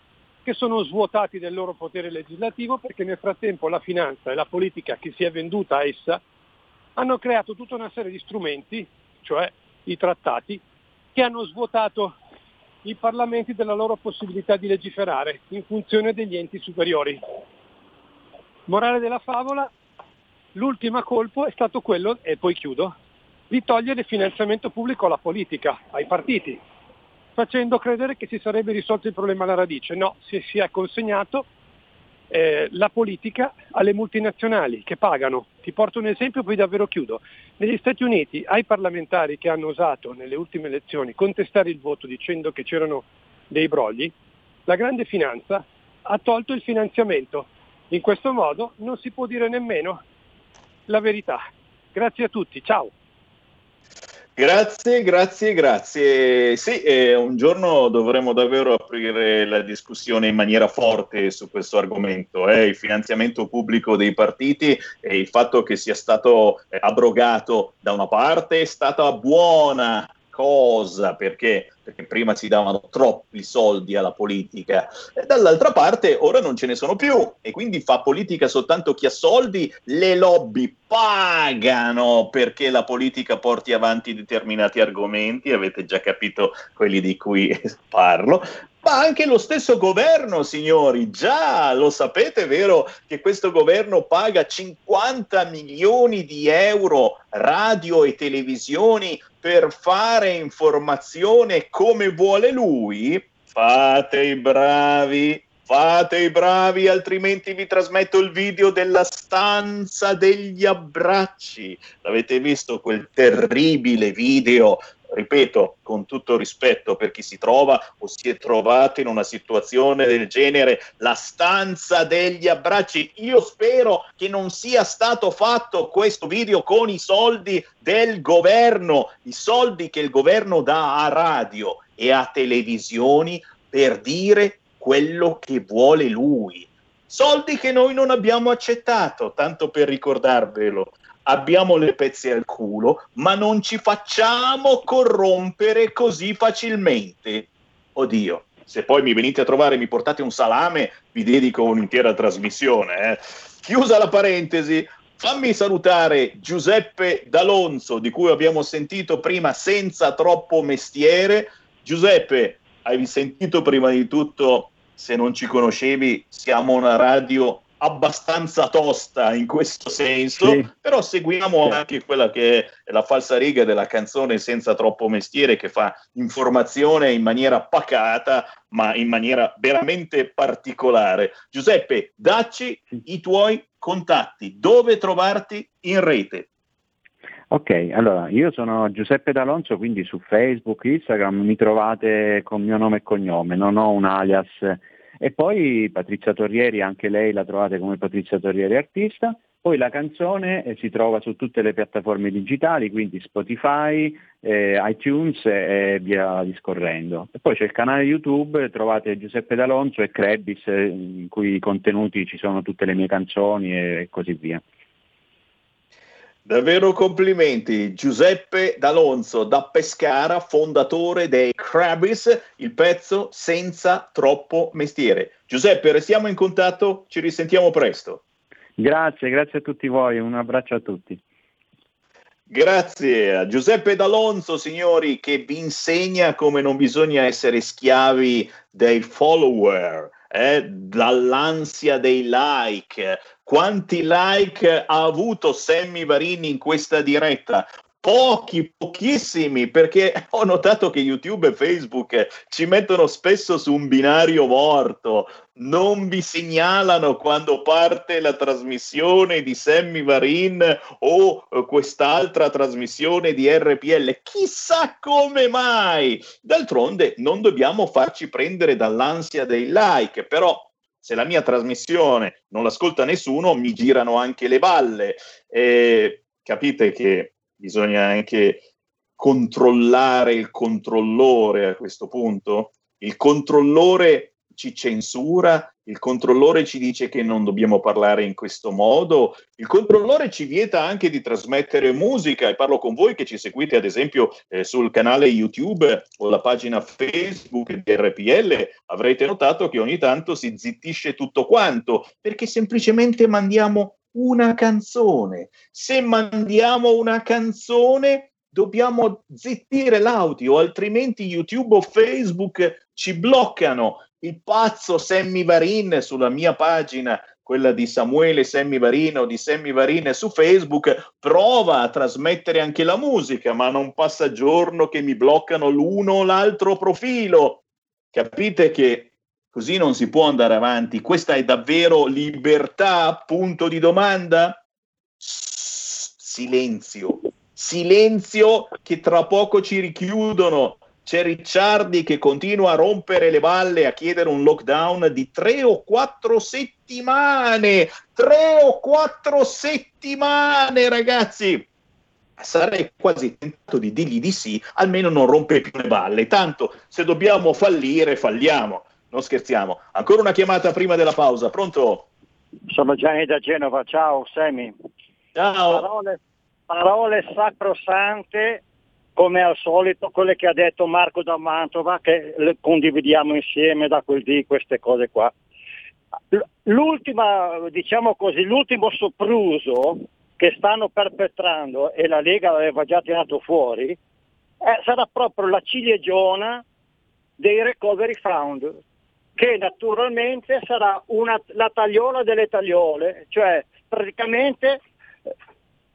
S7: che sono svuotati del loro potere legislativo perché nel frattempo la finanza e la politica che si è venduta a essa hanno creato tutta una serie di strumenti, cioè i trattati, che hanno svuotato i parlamenti della loro possibilità di legiferare in funzione degli enti superiori. Morale della favola, l'ultimo colpo è stato quello, e poi chiudo, di togliere il finanziamento pubblico alla politica, ai partiti, facendo credere che si sarebbe risolto il problema alla radice. No, si, si è consegnato eh, la politica alle multinazionali che pagano. Ti porto un esempio, poi davvero chiudo. Negli Stati Uniti ai parlamentari che hanno osato nelle ultime elezioni contestare il voto dicendo che c'erano dei brogli, la grande finanza ha tolto il finanziamento. In questo modo non si può dire nemmeno la verità. Grazie a tutti, ciao.
S5: Grazie, grazie, grazie. Sì, eh, un giorno dovremo davvero aprire la discussione in maniera forte su questo argomento, eh, il finanziamento pubblico dei partiti e il fatto che sia stato eh, abrogato da una parte è stata buona cosa perché perché prima si davano troppi soldi alla politica, e dall'altra parte ora non ce ne sono più e quindi fa politica soltanto chi ha soldi, le lobby pagano perché la politica porti avanti determinati argomenti, avete già capito quelli di cui parlo, ma anche lo stesso governo, signori, già lo sapete, vero, che questo governo paga 50 milioni di euro radio e televisioni per fare informazione come vuole lui, fate i bravi, fate i bravi, altrimenti vi trasmetto il video della stanza degli abbracci. L'avete visto quel terribile video ripeto, con tutto rispetto per chi si trova o si è trovato in una situazione del genere, la stanza degli abbracci. Io spero che non sia stato fatto questo video con i soldi del governo, i soldi che il governo dà a radio e a televisioni per dire quello che vuole lui. soldi che noi non abbiamo accettato, tanto per ricordarvelo. Abbiamo le pezze al culo, ma non ci facciamo corrompere così facilmente. Oddio, se poi mi venite a trovare e mi portate un salame, vi dedico un'intera trasmissione. Eh. Chiusa la parentesi, fammi salutare Giuseppe D'Alonso, di cui abbiamo sentito prima senza troppo mestiere. Giuseppe, hai sentito prima di tutto, se non ci conoscevi, siamo una radio abbastanza tosta in questo senso, sì. però seguiamo anche quella che è la falsa riga della canzone senza troppo mestiere che fa informazione in maniera pacata, ma in maniera veramente particolare. Giuseppe, dacci i tuoi contatti, dove trovarti in rete.
S20: Ok, allora io sono Giuseppe D'Alonso, quindi su Facebook, Instagram mi trovate con mio nome e cognome, non ho un alias e poi Patrizia Torrieri, anche lei la trovate come Patrizia Torrieri artista. Poi la canzone eh, si trova su tutte le piattaforme digitali, quindi Spotify, eh, iTunes e via discorrendo. E poi c'è il canale YouTube, trovate Giuseppe D'Alonso e Krebis, eh, in cui i contenuti ci sono tutte le mie canzoni e così via.
S5: Davvero complimenti. Giuseppe D'Alonso da Pescara, fondatore dei Crabis, il pezzo senza troppo mestiere. Giuseppe, restiamo in contatto, ci risentiamo presto.
S20: Grazie, grazie a tutti voi, un abbraccio a tutti.
S5: Grazie a Giuseppe D'Alonso, signori, che vi insegna come non bisogna essere schiavi dei follower, eh, dall'ansia dei like, quanti like ha avuto Sammy Varini in questa diretta? Pochi, pochissimi, perché ho notato che YouTube e Facebook ci mettono spesso su un binario morto, non vi segnalano quando parte la trasmissione di Sammy Varin o eh, quest'altra trasmissione di RPL. Chissà come mai! D'altronde non dobbiamo farci prendere dall'ansia dei like, però se la mia trasmissione non l'ascolta nessuno, mi girano anche le balle. E capite che bisogna anche controllare il controllore a questo punto? Il controllore ci censura, il controllore ci dice che non dobbiamo parlare in questo modo, il controllore ci vieta anche di trasmettere musica e parlo con voi che ci seguite ad esempio eh, sul canale YouTube o la pagina Facebook di RPL, avrete notato che ogni tanto si zittisce tutto quanto perché semplicemente mandiamo una canzone. Se mandiamo una canzone dobbiamo zittire l'audio, altrimenti YouTube o Facebook ci bloccano il pazzo Sammy Varin sulla mia pagina, quella di Samuele Sammy Varin o di Sammy Varin su Facebook, prova a trasmettere anche la musica, ma non passa giorno che mi bloccano l'uno o l'altro profilo. Capite che così non si può andare avanti. Questa è davvero libertà? Punto di domanda? Silenzio. Silenzio che tra poco ci richiudono c'è Ricciardi che continua a rompere le balle, a chiedere un lockdown di tre o quattro settimane. Tre o quattro settimane, ragazzi. Sarei quasi tentato di dirgli di sì, almeno non rompe più le balle. Tanto se dobbiamo fallire, falliamo. Non scherziamo. Ancora una chiamata prima della pausa. Pronto?
S22: Sono Gianni da Genova. Ciao, Semi.
S5: Ciao.
S22: Parole, parole sacrosante come al solito quelle che ha detto Marco da Mantova, che le condividiamo insieme da quel di queste cose qua. L'ultima, diciamo così, l'ultimo sopruso che stanno perpetrando e la Lega l'aveva già tirato fuori, eh, sarà proprio la cilieggiona dei recovery fund, che naturalmente sarà una, la tagliola delle tagliole, cioè praticamente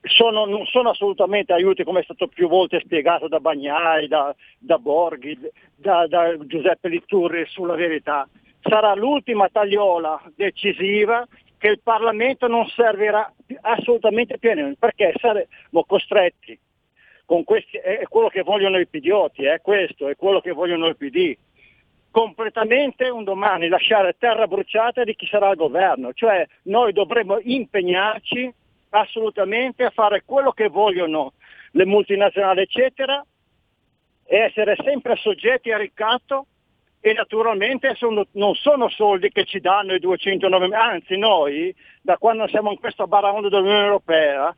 S22: sono, non sono assolutamente aiuti come è stato più volte spiegato da Bagnai, da, da Borghi, da, da, Giuseppe Litturri sulla verità. Sarà l'ultima tagliola decisiva che il Parlamento non servirà assolutamente più a noi perché saremo costretti questi, è quello che vogliono i pidioti, è questo, è quello che vogliono i PD, completamente un domani lasciare terra bruciata di chi sarà al governo, cioè noi dovremo impegnarci assolutamente a fare quello che vogliono le multinazionali, eccetera, e essere sempre soggetti a ricatto e naturalmente sono, non sono soldi che ci danno i 209, anzi noi da quando siamo in questo baramondo dell'Unione Europea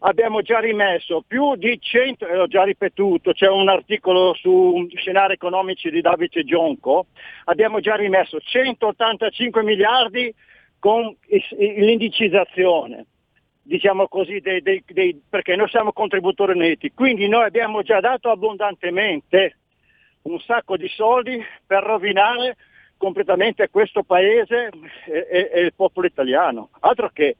S22: abbiamo già rimesso più di 100, e l'ho già ripetuto, c'è un articolo su scenari economici di Davide Gionco, abbiamo già rimesso 185 miliardi con l'indicizzazione, diciamo così, dei, dei, dei, perché noi siamo contributori netti, quindi noi abbiamo già dato abbondantemente un sacco di soldi per rovinare completamente questo paese e, e, e il popolo italiano, altro che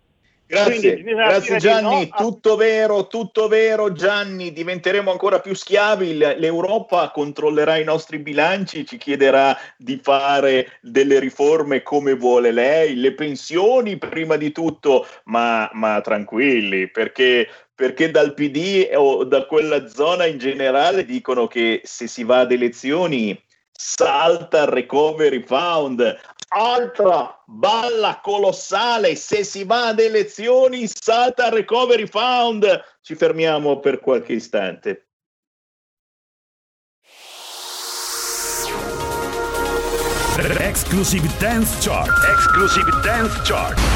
S5: Grazie, grazie Gianni, no tutto vero, tutto vero Gianni, diventeremo ancora più schiavi, l'Europa controllerà i nostri bilanci, ci chiederà di fare delle riforme come vuole lei, le pensioni prima di tutto, ma, ma tranquilli, perché perché dal PD o da quella zona in generale dicono che se si va ad elezioni salta il recovery fund. Altra balla colossale, se si va ad elezioni salta il recovery fund. Ci fermiamo per qualche istante.
S23: Exclusive Dance Chart. Exclusive Dance Chart.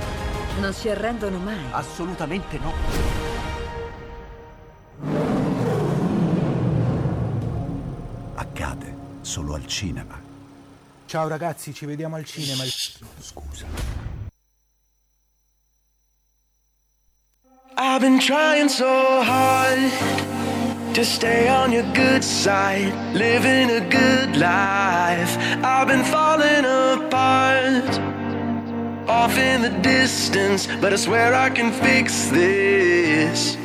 S24: Non si arrendono mai.
S25: Assolutamente no.
S26: Accade solo al cinema.
S25: Ciao ragazzi, ci vediamo al cinema.
S26: Scusa.
S27: I've been trying so hard to stay on your good side, living a good life. I've been falling apart. Off in the distance, but I swear I can fix this.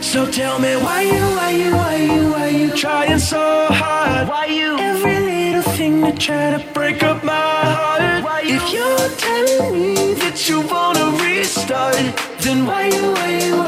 S27: So tell me why you, why you, why you, why you trying so hard? Why you every little thing to try to break up my heart? Why you, if you're telling me that you wanna restart, then why you, why you, why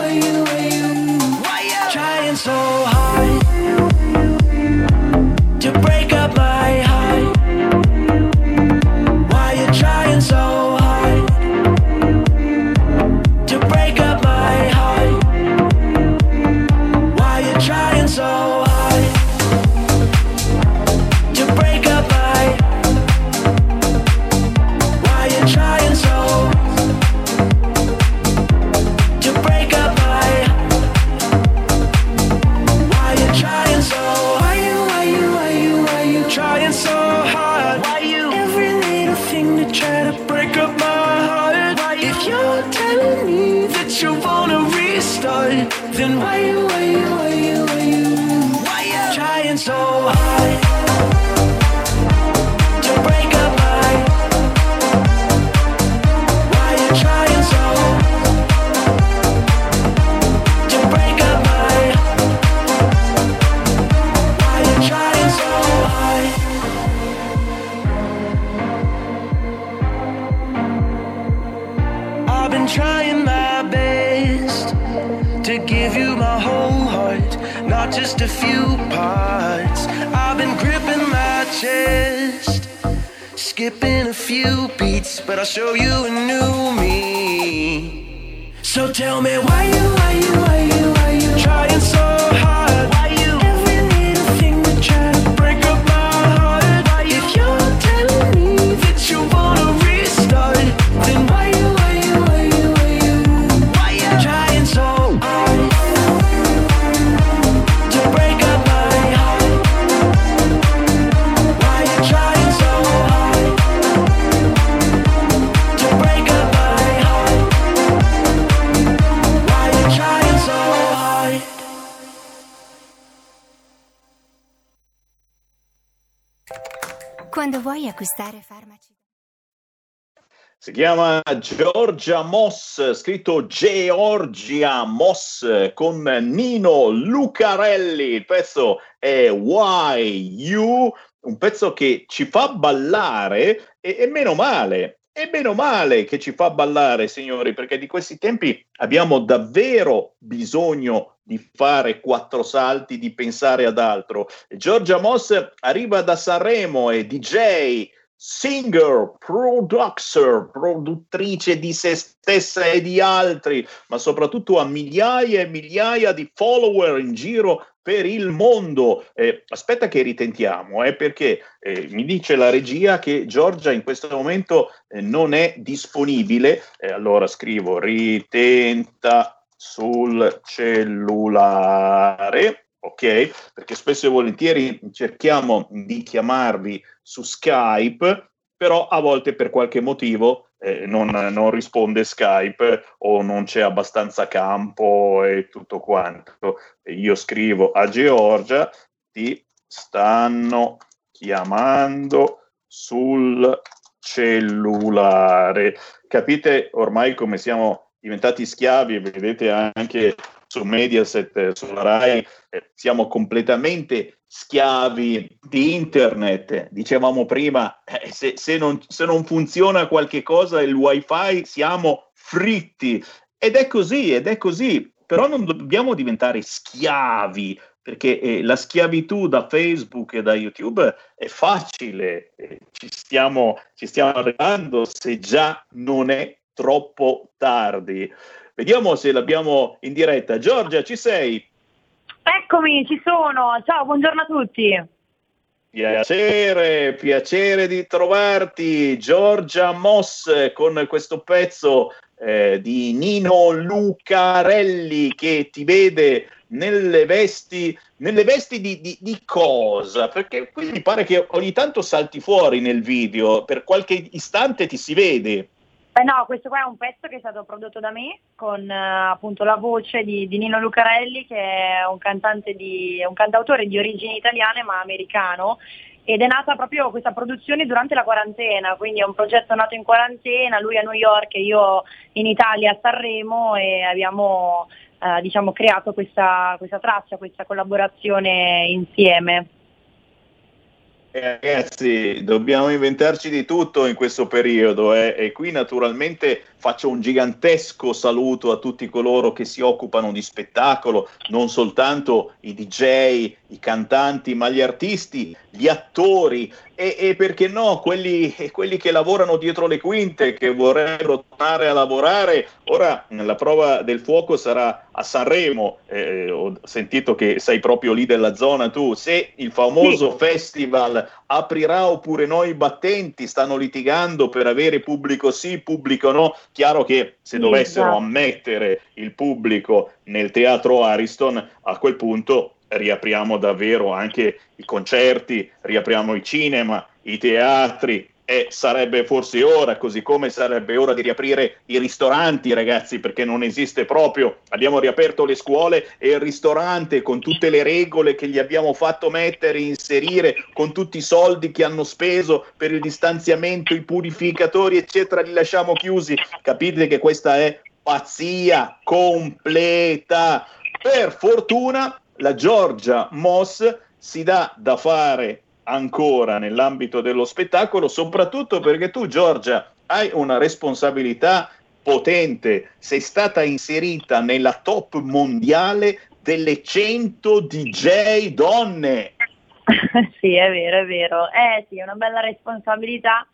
S5: Si chiama Georgia Moss, scritto Georgia Moss con Nino Lucarelli. Il pezzo è Why You, un pezzo che ci fa ballare e, e meno male. E meno male che ci fa ballare, signori, perché di questi tempi abbiamo davvero bisogno di fare quattro salti, di pensare ad altro. Giorgia Moss arriva da Sanremo, è DJ, singer, producer, produttrice di se stessa e di altri, ma soprattutto ha migliaia e migliaia di follower in giro per il mondo. Eh, aspetta che ritentiamo, eh, perché eh, mi dice la regia che Giorgia in questo momento eh, non è disponibile. Allora scrivo ritenta sul cellulare. Ok, perché spesso e volentieri cerchiamo di chiamarvi su Skype, però a volte per qualche motivo eh, non, non risponde Skype o non c'è abbastanza campo e tutto quanto. Io scrivo a Georgia, ti stanno chiamando sul cellulare. Capite ormai come siamo diventati schiavi, vedete anche su Mediaset, sulla Rai, eh, siamo completamente schiavi di internet. Dicevamo prima, eh, se, se, non, se non funziona qualche cosa il wifi siamo fritti. Ed è così, ed è così. Però non dobbiamo diventare schiavi, perché eh, la schiavitù da Facebook e da YouTube è facile, eh, ci, stiamo, ci stiamo arrivando se già non è troppo tardi. Vediamo se l'abbiamo in diretta. Giorgia, ci sei?
S28: Eccomi, ci sono. Ciao, buongiorno a tutti.
S5: Piacere, piacere di trovarti. Giorgia Moss con questo pezzo eh, di Nino Lucarelli che ti vede nelle vesti, nelle vesti di, di, di cosa? Perché qui mi pare che ogni tanto salti fuori nel video, per qualche istante ti si vede.
S28: Eh no, questo qua è un pezzo che è stato prodotto da me con eh, appunto la voce di, di Nino Lucarelli che è un cantante di, un cantautore di origini italiane ma americano ed è nata proprio questa produzione durante la quarantena, quindi è un progetto nato in quarantena, lui a New York e io in Italia a Sanremo e abbiamo eh, diciamo, creato questa, questa traccia, questa collaborazione insieme.
S5: Eh, ragazzi, dobbiamo inventarci di tutto in questo periodo eh? e qui naturalmente faccio un gigantesco saluto a tutti coloro che si occupano di spettacolo, non soltanto i DJ, i cantanti, ma gli artisti, gli attori e, e perché no, quelli, quelli, che lavorano dietro le quinte, che vorrebbero tornare a lavorare. Ora la prova del fuoco sarà a Sanremo, eh, ho sentito che sei proprio lì della zona tu, se il famoso sì. festival aprirà oppure no i battenti, stanno litigando per avere pubblico sì, pubblico no, chiaro che se dovessero esatto. ammettere il pubblico nel teatro Ariston, a quel punto riapriamo davvero anche i concerti, riapriamo i cinema, i teatri e sarebbe forse ora, così come sarebbe ora di riaprire i ristoranti, ragazzi, perché non esiste proprio. Abbiamo riaperto le scuole e il ristorante con tutte le regole che gli abbiamo fatto mettere, inserire, con tutti i soldi che hanno speso per il distanziamento, i purificatori, eccetera, li lasciamo chiusi. Capite che questa è pazzia completa. Per fortuna la Giorgia Moss si dà da fare ancora nell'ambito dello spettacolo, soprattutto perché tu, Giorgia, hai una responsabilità potente, sei stata inserita nella top mondiale delle 100 DJ donne.
S28: sì, è vero, è vero. Eh sì, è una bella responsabilità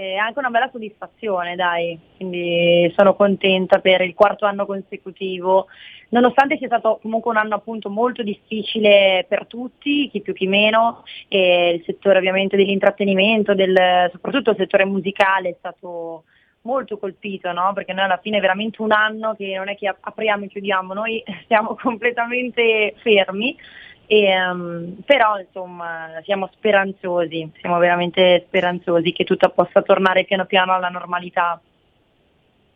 S28: e anche una bella soddisfazione, dai. Quindi sono contenta per il quarto anno consecutivo nonostante sia stato comunque un anno appunto molto difficile per tutti, chi più chi meno, e il settore ovviamente dell'intrattenimento, del, soprattutto il settore musicale è stato molto colpito, no? perché noi alla fine è veramente un anno che non è che apriamo e chiudiamo, noi siamo completamente fermi, e, um, però insomma siamo speranzosi, siamo veramente speranzosi che tutto possa tornare piano piano alla normalità.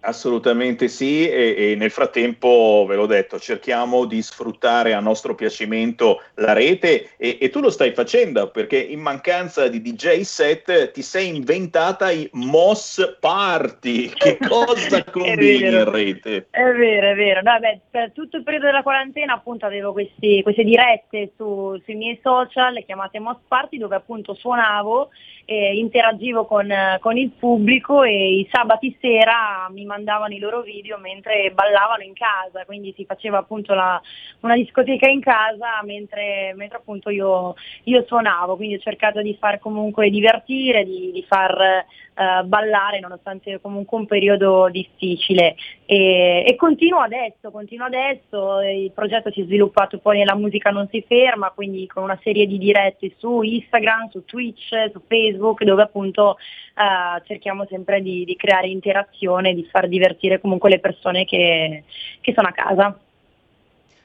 S5: Assolutamente sì e, e, nel frattempo, ve l'ho detto, cerchiamo di sfruttare a nostro piacimento la rete e, e, tu lo stai facendo perché in mancanza di DJ set ti sei inventata i Moss Party. Che cosa combini in rete?
S28: È vero, è vero. No, beh, per tutto il periodo della quarantena appunto avevo questi, queste dirette su, sui miei social chiamate Moss Party dove appunto suonavo eh, interagivo con, con, il pubblico e i sabati sera mi mandavano i loro video mentre ballavano in casa, quindi si faceva appunto la, una discoteca in casa mentre, mentre appunto io, io, suonavo, quindi ho cercato di far comunque divertire, di, di far uh, ballare nonostante comunque un periodo difficile e, e continuo adesso, continuo adesso, il progetto si è sviluppato poi nella musica non si ferma, quindi con una serie di dirette su Instagram, su Twitch, su Facebook dove appunto uh, cerchiamo sempre di, di, creare interazione, di far divertire comunque le persone che, che sono a casa.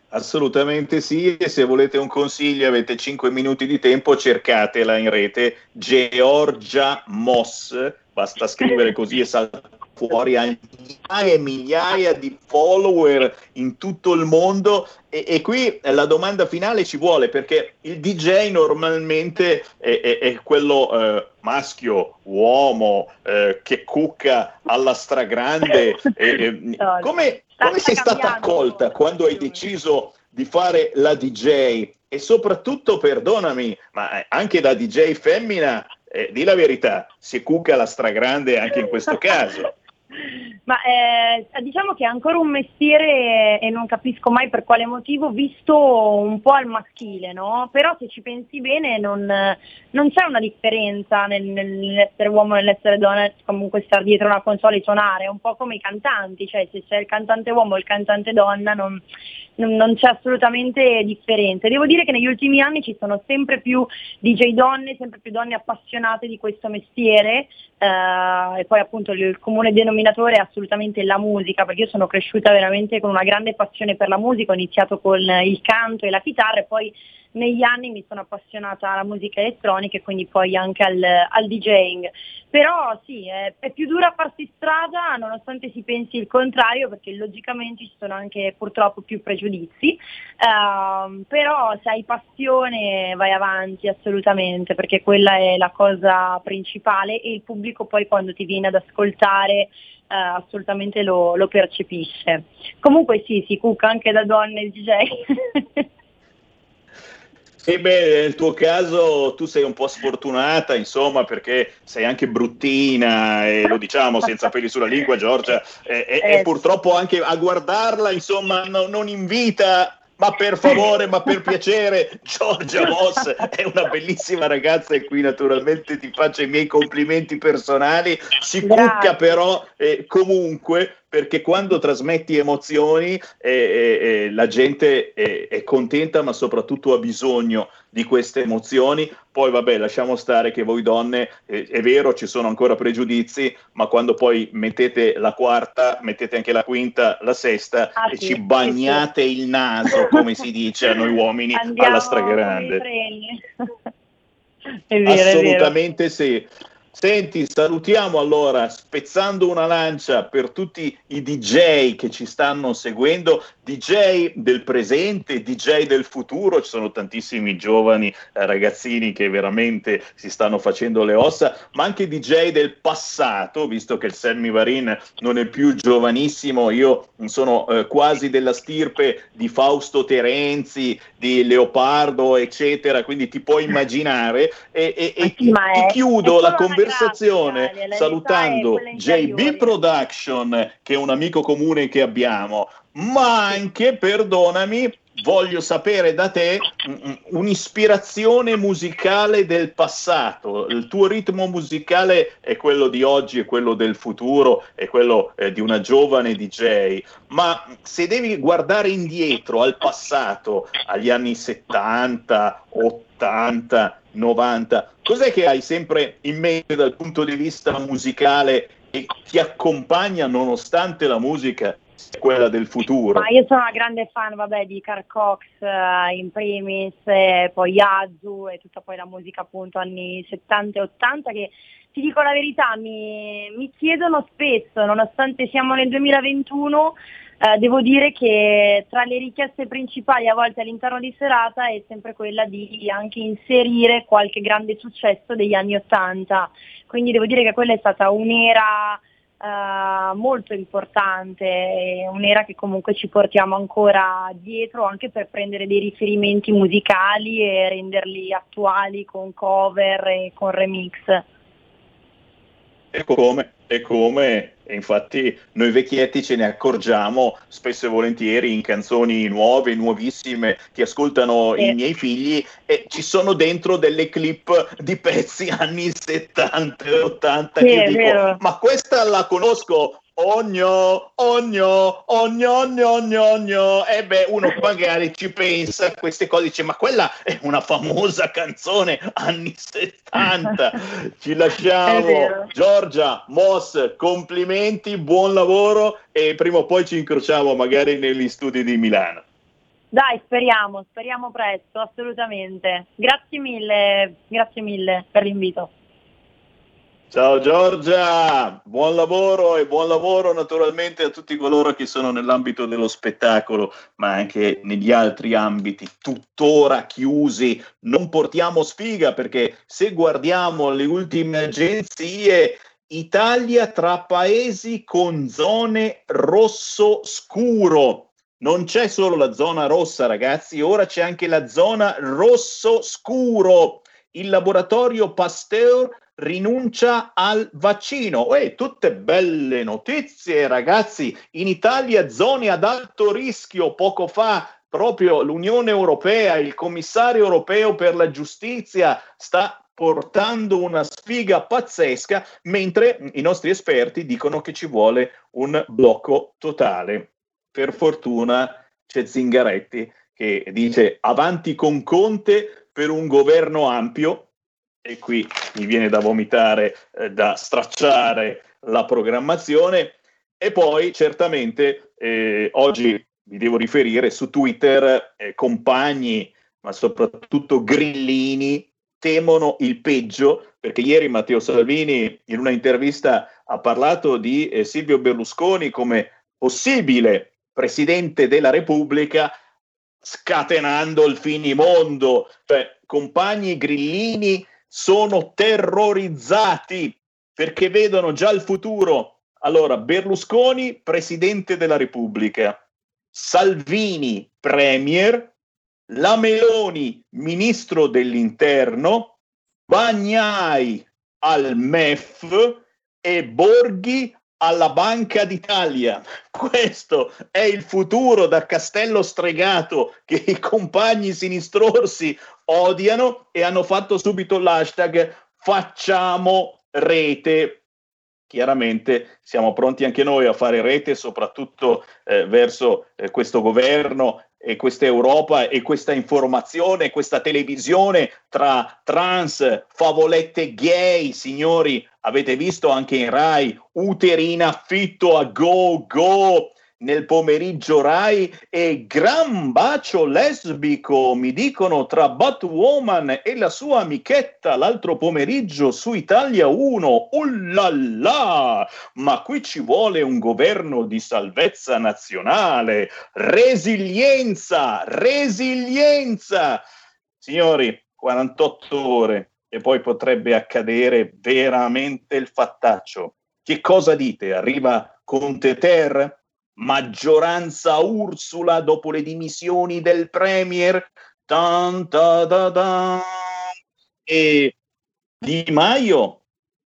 S5: Assolutamente sì, e se volete un consiglio avete 5 minuti di tempo, cercatela in rete, Georgia Moss, basta scrivere così e salta fuori a migliaia e migliaia di follower in tutto il mondo. E, e, qui la domanda finale ci vuole perché il DJ normalmente è, è, è quello eh, maschio, uomo, eh, che cucca alla stragrande. come, come sei stata accolta quando hai deciso di fare la DJ? E soprattutto, perdonami, ma anche da DJ femmina, eh, di la verità, si cucca la stragrande anche in questo caso.
S28: Ma eh, diciamo che è ancora un mestiere e non capisco mai per quale motivo visto un po' al maschile, no? Però se ci pensi bene non, non c'è una differenza nel, nell'essere uomo e nell'essere donna, comunque star dietro una console e suonare, è un po' come i cantanti, cioè se c'è il cantante uomo o il cantante donna non, non, c'è assolutamente differenza. Devo dire che negli ultimi anni ci sono sempre più DJ donne, sempre più donne appassionate di questo mestiere eh, e poi appunto il comune denominatore è assolutamente la musica, perché io sono cresciuta veramente con una grande passione per la musica, ho iniziato con il canto e la chitarra e poi negli anni mi sono appassionata alla musica elettronica e quindi poi anche al, al DJing. Però sì, è, è, più dura farsi strada nonostante si pensi il contrario perché logicamente ci sono anche purtroppo più pregiudizi, uh, però se hai passione vai avanti assolutamente perché quella è la cosa principale e il pubblico poi quando ti viene ad ascoltare Uh, assolutamente lo, lo, percepisce. Comunque sì, si cucca anche da donne il DJ.
S5: E beh, nel tuo caso tu sei un po' sfortunata, insomma, perché sei anche bruttina e lo diciamo senza peli sulla lingua, Giorgia, e, e, e eh, purtroppo anche a guardarla, insomma, no, non invita ma per favore, ma per piacere, Giorgia Moss è una bellissima ragazza e qui naturalmente ti faccio i miei complimenti personali. Si Grazie. cucca però eh, comunque perché quando trasmetti emozioni eh, eh, eh la gente è contenta ma soprattutto ha bisogno di queste emozioni. Poi vabbè, lasciamo stare che voi donne, eh, è vero, ci sono ancora pregiudizi, ma quando poi mettete la quarta, mettete anche la quinta, la sesta ah, e sì, ci bagnate sì. il naso, come si dice a noi uomini,
S28: Andiamo
S5: alla stragrande.
S28: è vero,
S5: Assolutamente
S28: è vero.
S5: sì. Senti, salutiamo allora, spezzando una lancia per tutti i DJ che ci stanno seguendo, DJ del presente, DJ del futuro, ci sono tantissimi giovani eh, ragazzini che veramente si stanno facendo le ossa, ma anche DJ del passato, visto che il Sammy Varin non è più giovanissimo, io sono eh, quasi della stirpe di Fausto Terenzi, di Leopardo, eccetera, quindi ti puoi immaginare. E, e, e ti, ti chiudo la conversazione conversazione salutando JB Production, che è un amico comune che abbiamo, ma anche, perdonami, voglio sapere da te un'ispirazione musicale del passato. Il tuo ritmo musicale è quello di oggi, è quello del futuro, è quello eh, di una giovane DJ. Ma se devi guardare indietro al passato, agli anni 70, 80, 90, cos'è che hai sempre in mente dal punto di vista musicale e ti accompagna nonostante la musica sia quella del futuro?
S28: Ma io sono una grande fan vabbè, di Carl Cox uh, in primis, poi Yazoo e tutta poi la musica appunto anni 70 e 80 che ti dico la verità mi, mi chiedono spesso, nonostante siamo nel 2021, eh, devo dire che tra le richieste principali a volte all'interno di serata è sempre quella di anche inserire qualche grande successo degli anni Ottanta, quindi devo dire che quella è stata un'era Uh, molto importante, un'era che comunque ci portiamo ancora dietro anche per prendere dei riferimenti musicali e renderli attuali con cover e con remix.
S5: E come? E come? E infatti noi vecchietti ce ne accorgiamo spesso e volentieri in canzoni nuove, nuovissime, che ascoltano sì. i miei figli e ci sono dentro delle clip di pezzi anni 70 e 80 sì, che dico, ma questa la conosco, Ogno, ogno, ogno, ogno, ogno, ogno. E beh, uno magari ci pensa a queste cose, dice, ma quella è una famosa canzone anni 70. Ci lasciamo. Giorgia, Moss, complimenti, buon lavoro e prima o poi ci incrociamo magari negli studi di Milano.
S28: Dai, speriamo, speriamo presto, assolutamente. Grazie mille, grazie mille per l'invito.
S5: Ciao Giorgia, buon lavoro e buon lavoro naturalmente a tutti coloro che sono nell'ambito dello spettacolo, ma anche negli altri ambiti tuttora chiusi. Non portiamo sfiga perché se guardiamo le ultime agenzie, Italia tra paesi con zone rosso scuro. Non c'è solo la zona rossa, ragazzi, ora c'è anche la zona rosso scuro. Il laboratorio Pasteur rinuncia al vaccino. E tutte belle notizie, ragazzi. In Italia zone ad alto rischio. Poco fa proprio l'Unione Europea, il commissario europeo per la giustizia sta portando una sfiga pazzesca, mentre i nostri esperti dicono che ci vuole un blocco totale. Per fortuna c'è Zingaretti che dice avanti con Conte per un governo ampio, e qui mi viene da vomitare, eh, da stracciare la programmazione. E poi certamente eh, oggi vi devo riferire su Twitter, eh, compagni, ma soprattutto grillini, temono il peggio, perché ieri Matteo Salvini in una intervista ha parlato di eh, Silvio Berlusconi come possibile presidente della Repubblica, scatenando il finimondo, cioè compagni grillini sono terrorizzati perché vedono già il futuro. Allora, Berlusconi, presidente della Repubblica, Salvini, premier, la Meloni, ministro dell'interno, Bagnai al MEF e Borghi alla Banca d'Italia. Questo è il futuro da castello stregato che i compagni sinistrorsi odiano e hanno fatto subito l'hashtag facciamo rete. Chiaramente siamo pronti anche noi a fare rete, soprattutto eh, verso eh, questo governo e questa Europa e questa informazione, questa televisione tra trans, favolette gay, signori, avete visto anche in Rai, uterina affitto a go go, nel pomeriggio Rai e gran bacio lesbico, mi dicono, tra Batwoman e la sua amichetta l'altro pomeriggio su Italia 1. Ullala! Ma qui ci vuole un governo di salvezza nazionale, resilienza, resilienza. Signori, 48 ore e poi potrebbe accadere veramente il fattaccio. Che cosa dite? Arriva Conte Ter? Maggioranza Ursula dopo le dimissioni del Premier? Tan, ta, da, da. E Di Maio?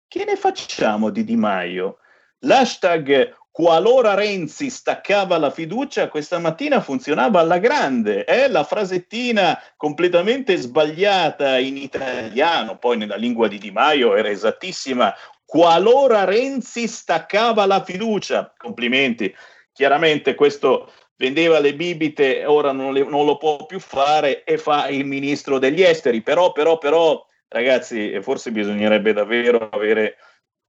S5: Che ne facciamo di Di Maio? L'hashtag qualora Renzi staccava la fiducia, questa mattina funzionava alla grande. Eh? La frasettina completamente sbagliata in italiano, poi nella lingua di Di Maio era esattissima. Qualora Renzi staccava la fiducia, complimenti. Chiaramente questo vendeva le bibite, ora non, le, non lo può più fare e fa il ministro degli esteri. Però, però, però, ragazzi, forse bisognerebbe davvero avere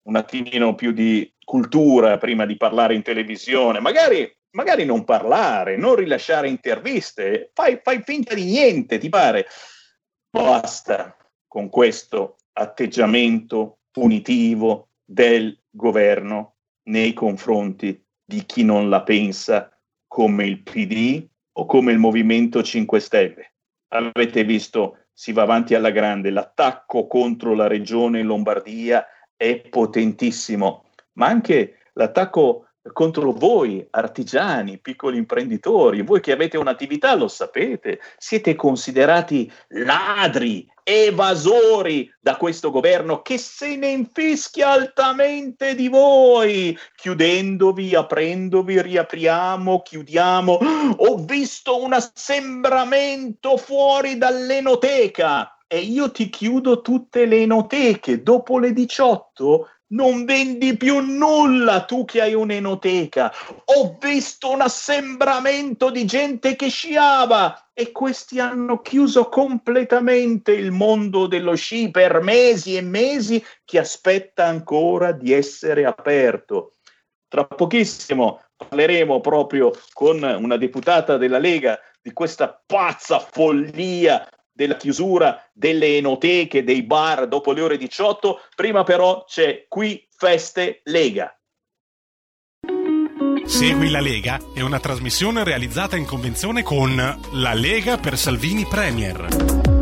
S5: un attimino più di cultura prima di parlare in televisione, magari, magari non parlare, non rilasciare interviste, fai, fai finta di niente, ti pare. Basta con questo atteggiamento punitivo del governo nei confronti di chi non la pensa come il PD o come il Movimento 5 Stelle. Avete visto, si va avanti alla grande, l'attacco contro la regione Lombardia è potentissimo, ma anche l'attacco contro voi, artigiani, piccoli imprenditori, voi che avete un'attività lo sapete, siete considerati ladri, evasori da questo governo che se ne infischia altamente di voi, chiudendovi, aprendovi, riapriamo, chiudiamo. Ho visto un assembramento fuori dall'enoteca e io ti chiudo tutte le enoteche. Dopo le 18 non vendi più nulla tu che hai un'enoteca. Ho visto un assembramento di gente che sciava e questi hanno chiuso completamente il mondo dello sci per mesi e mesi che aspetta ancora di essere aperto. Tra pochissimo parleremo proprio con una deputata della Lega di questa pazza follia della chiusura delle enoteche, dei bar dopo le ore 18. Prima però c'è qui Feste Lega.
S29: Segui la Lega è una trasmissione realizzata in convenzione con La Lega per Salvini Premier.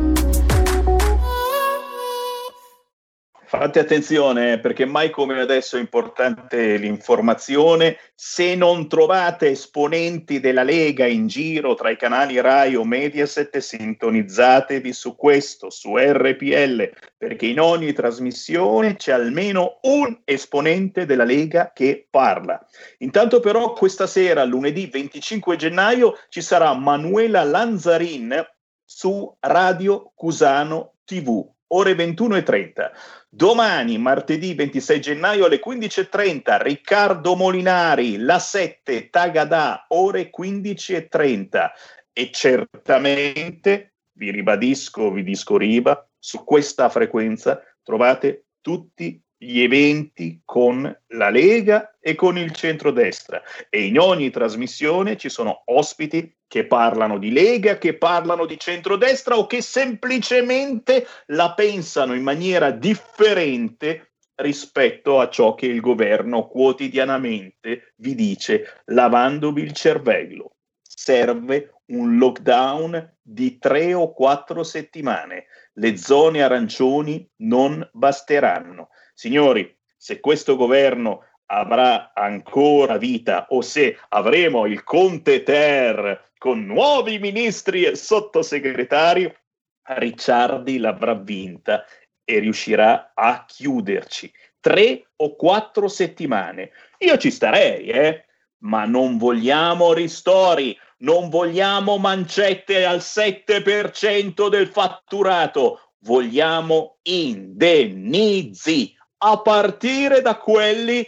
S5: Fate attenzione perché mai come adesso è importante l'informazione. Se non trovate esponenti della Lega in giro tra i canali Rai o Mediaset, sintonizzatevi su questo, su RPL, perché in ogni trasmissione c'è almeno un esponente della Lega che parla. Intanto però questa sera, lunedì 25 gennaio, ci sarà Manuela Lanzarin su Radio Cusano TV ore 21.30. Domani, martedì 26 gennaio alle 15.30, Riccardo Molinari, la 7, Tagadà, ore 15.30. E certamente, vi ribadisco, vi disco riba, su questa frequenza trovate tutti gli eventi con la Lega e con il centrodestra e in ogni trasmissione ci sono ospiti che parlano di Lega, che parlano di centrodestra o che semplicemente la pensano in maniera differente rispetto a ciò che il governo quotidianamente vi dice lavandovi il cervello. Serve un lockdown di tre o quattro settimane. Le zone arancioni non basteranno Signori, se questo governo avrà ancora vita o se avremo il Conte Ter con nuovi ministri e sottosegretari, Ricciardi l'avrà vinta e riuscirà a chiuderci tre o quattro settimane. Io ci starei, eh? ma non vogliamo ristori, non vogliamo mancette al 7% del fatturato, vogliamo indennizi a partire da quelli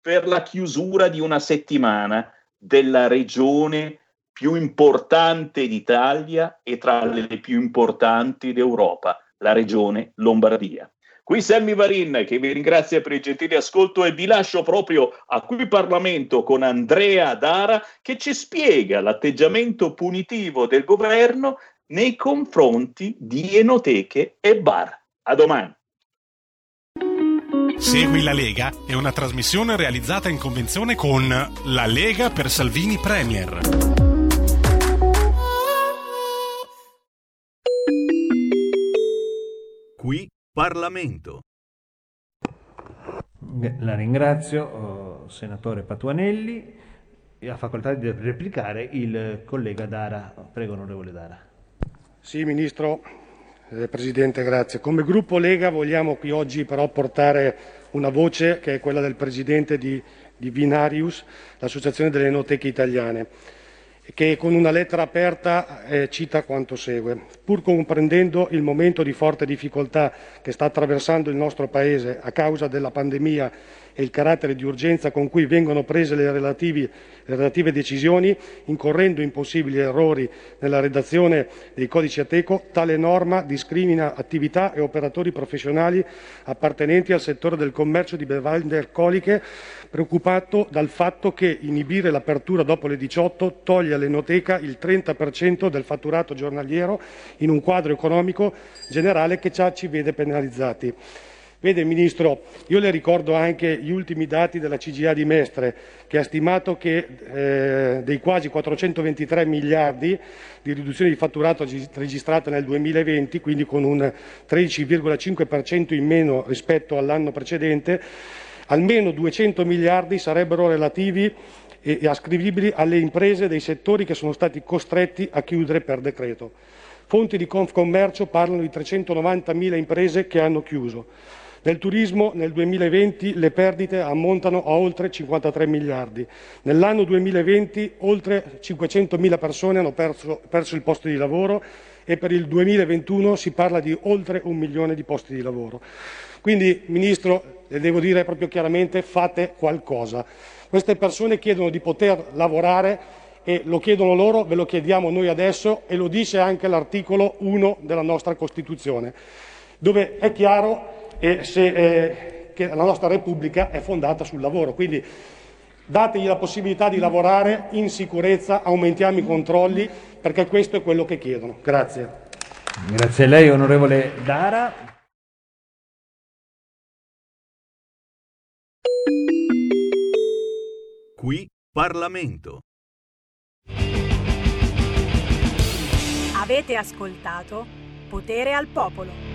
S5: per la chiusura di una settimana della regione più importante d'Italia e tra le più importanti d'Europa, la regione Lombardia. Qui Sammy Varin che vi ringrazia per il gentile ascolto e vi lascio proprio a qui Parlamento con Andrea Dara che ci spiega l'atteggiamento punitivo del governo nei confronti di enoteche e bar. A domani.
S29: Segui la Lega è una trasmissione realizzata in convenzione con La Lega per Salvini Premier.
S26: Qui Parlamento.
S30: La ringrazio, oh, senatore Patuanelli. Ha facoltà di replicare il collega Dara. Prego, onorevole Dara.
S31: Sì, Ministro, Presidente, grazie. Come gruppo Lega vogliamo qui oggi però portare una voce che è quella del Presidente di, di Vinarius, l'Associazione delle Enoteche Italiane che con una lettera aperta eh, cita quanto segue. Pur comprendendo il momento di forte difficoltà che sta attraversando il nostro Paese a causa della pandemia e il carattere di urgenza con cui vengono prese le, relativi, le relative decisioni, incorrendo in possibili errori nella redazione dei codici Ateco, tale norma discrimina attività e operatori professionali appartenenti al settore del commercio di bevande alcoliche, preoccupato dal fatto che inibire l'apertura dopo le 18 toglie all'enoteca il 30% del fatturato giornaliero in un quadro economico generale che già ci vede penalizzati. Vede Ministro, io le ricordo anche gli ultimi dati della CGA di Mestre che ha stimato che eh, dei quasi 423 miliardi di riduzione di fatturato registrata nel 2020, quindi con un 13,5% in meno rispetto all'anno precedente, almeno 200 miliardi sarebbero relativi e ascrivibili alle imprese dei settori che sono stati costretti a chiudere per decreto. Fonti di Confcommercio parlano di 390.000 imprese che hanno chiuso. Nel turismo nel 2020 le perdite ammontano a oltre 53 miliardi. Nell'anno 2020 oltre 500.000 persone hanno perso, perso il posto di lavoro e per il 2021 si parla di oltre un milione di posti di lavoro. Quindi, Ministro, le devo dire proprio chiaramente, fate qualcosa. Queste persone chiedono di poter lavorare e lo chiedono loro, ve lo chiediamo noi adesso e lo dice anche l'articolo 1 della nostra Costituzione, dove è chiaro e se, eh, che la nostra Repubblica è fondata sul lavoro. Quindi dategli la possibilità di lavorare in sicurezza, aumentiamo i controlli, perché questo è quello che chiedono. Grazie.
S30: Grazie a lei, onorevole Dara.
S26: Qui Parlamento.
S32: Avete ascoltato Potere al Popolo.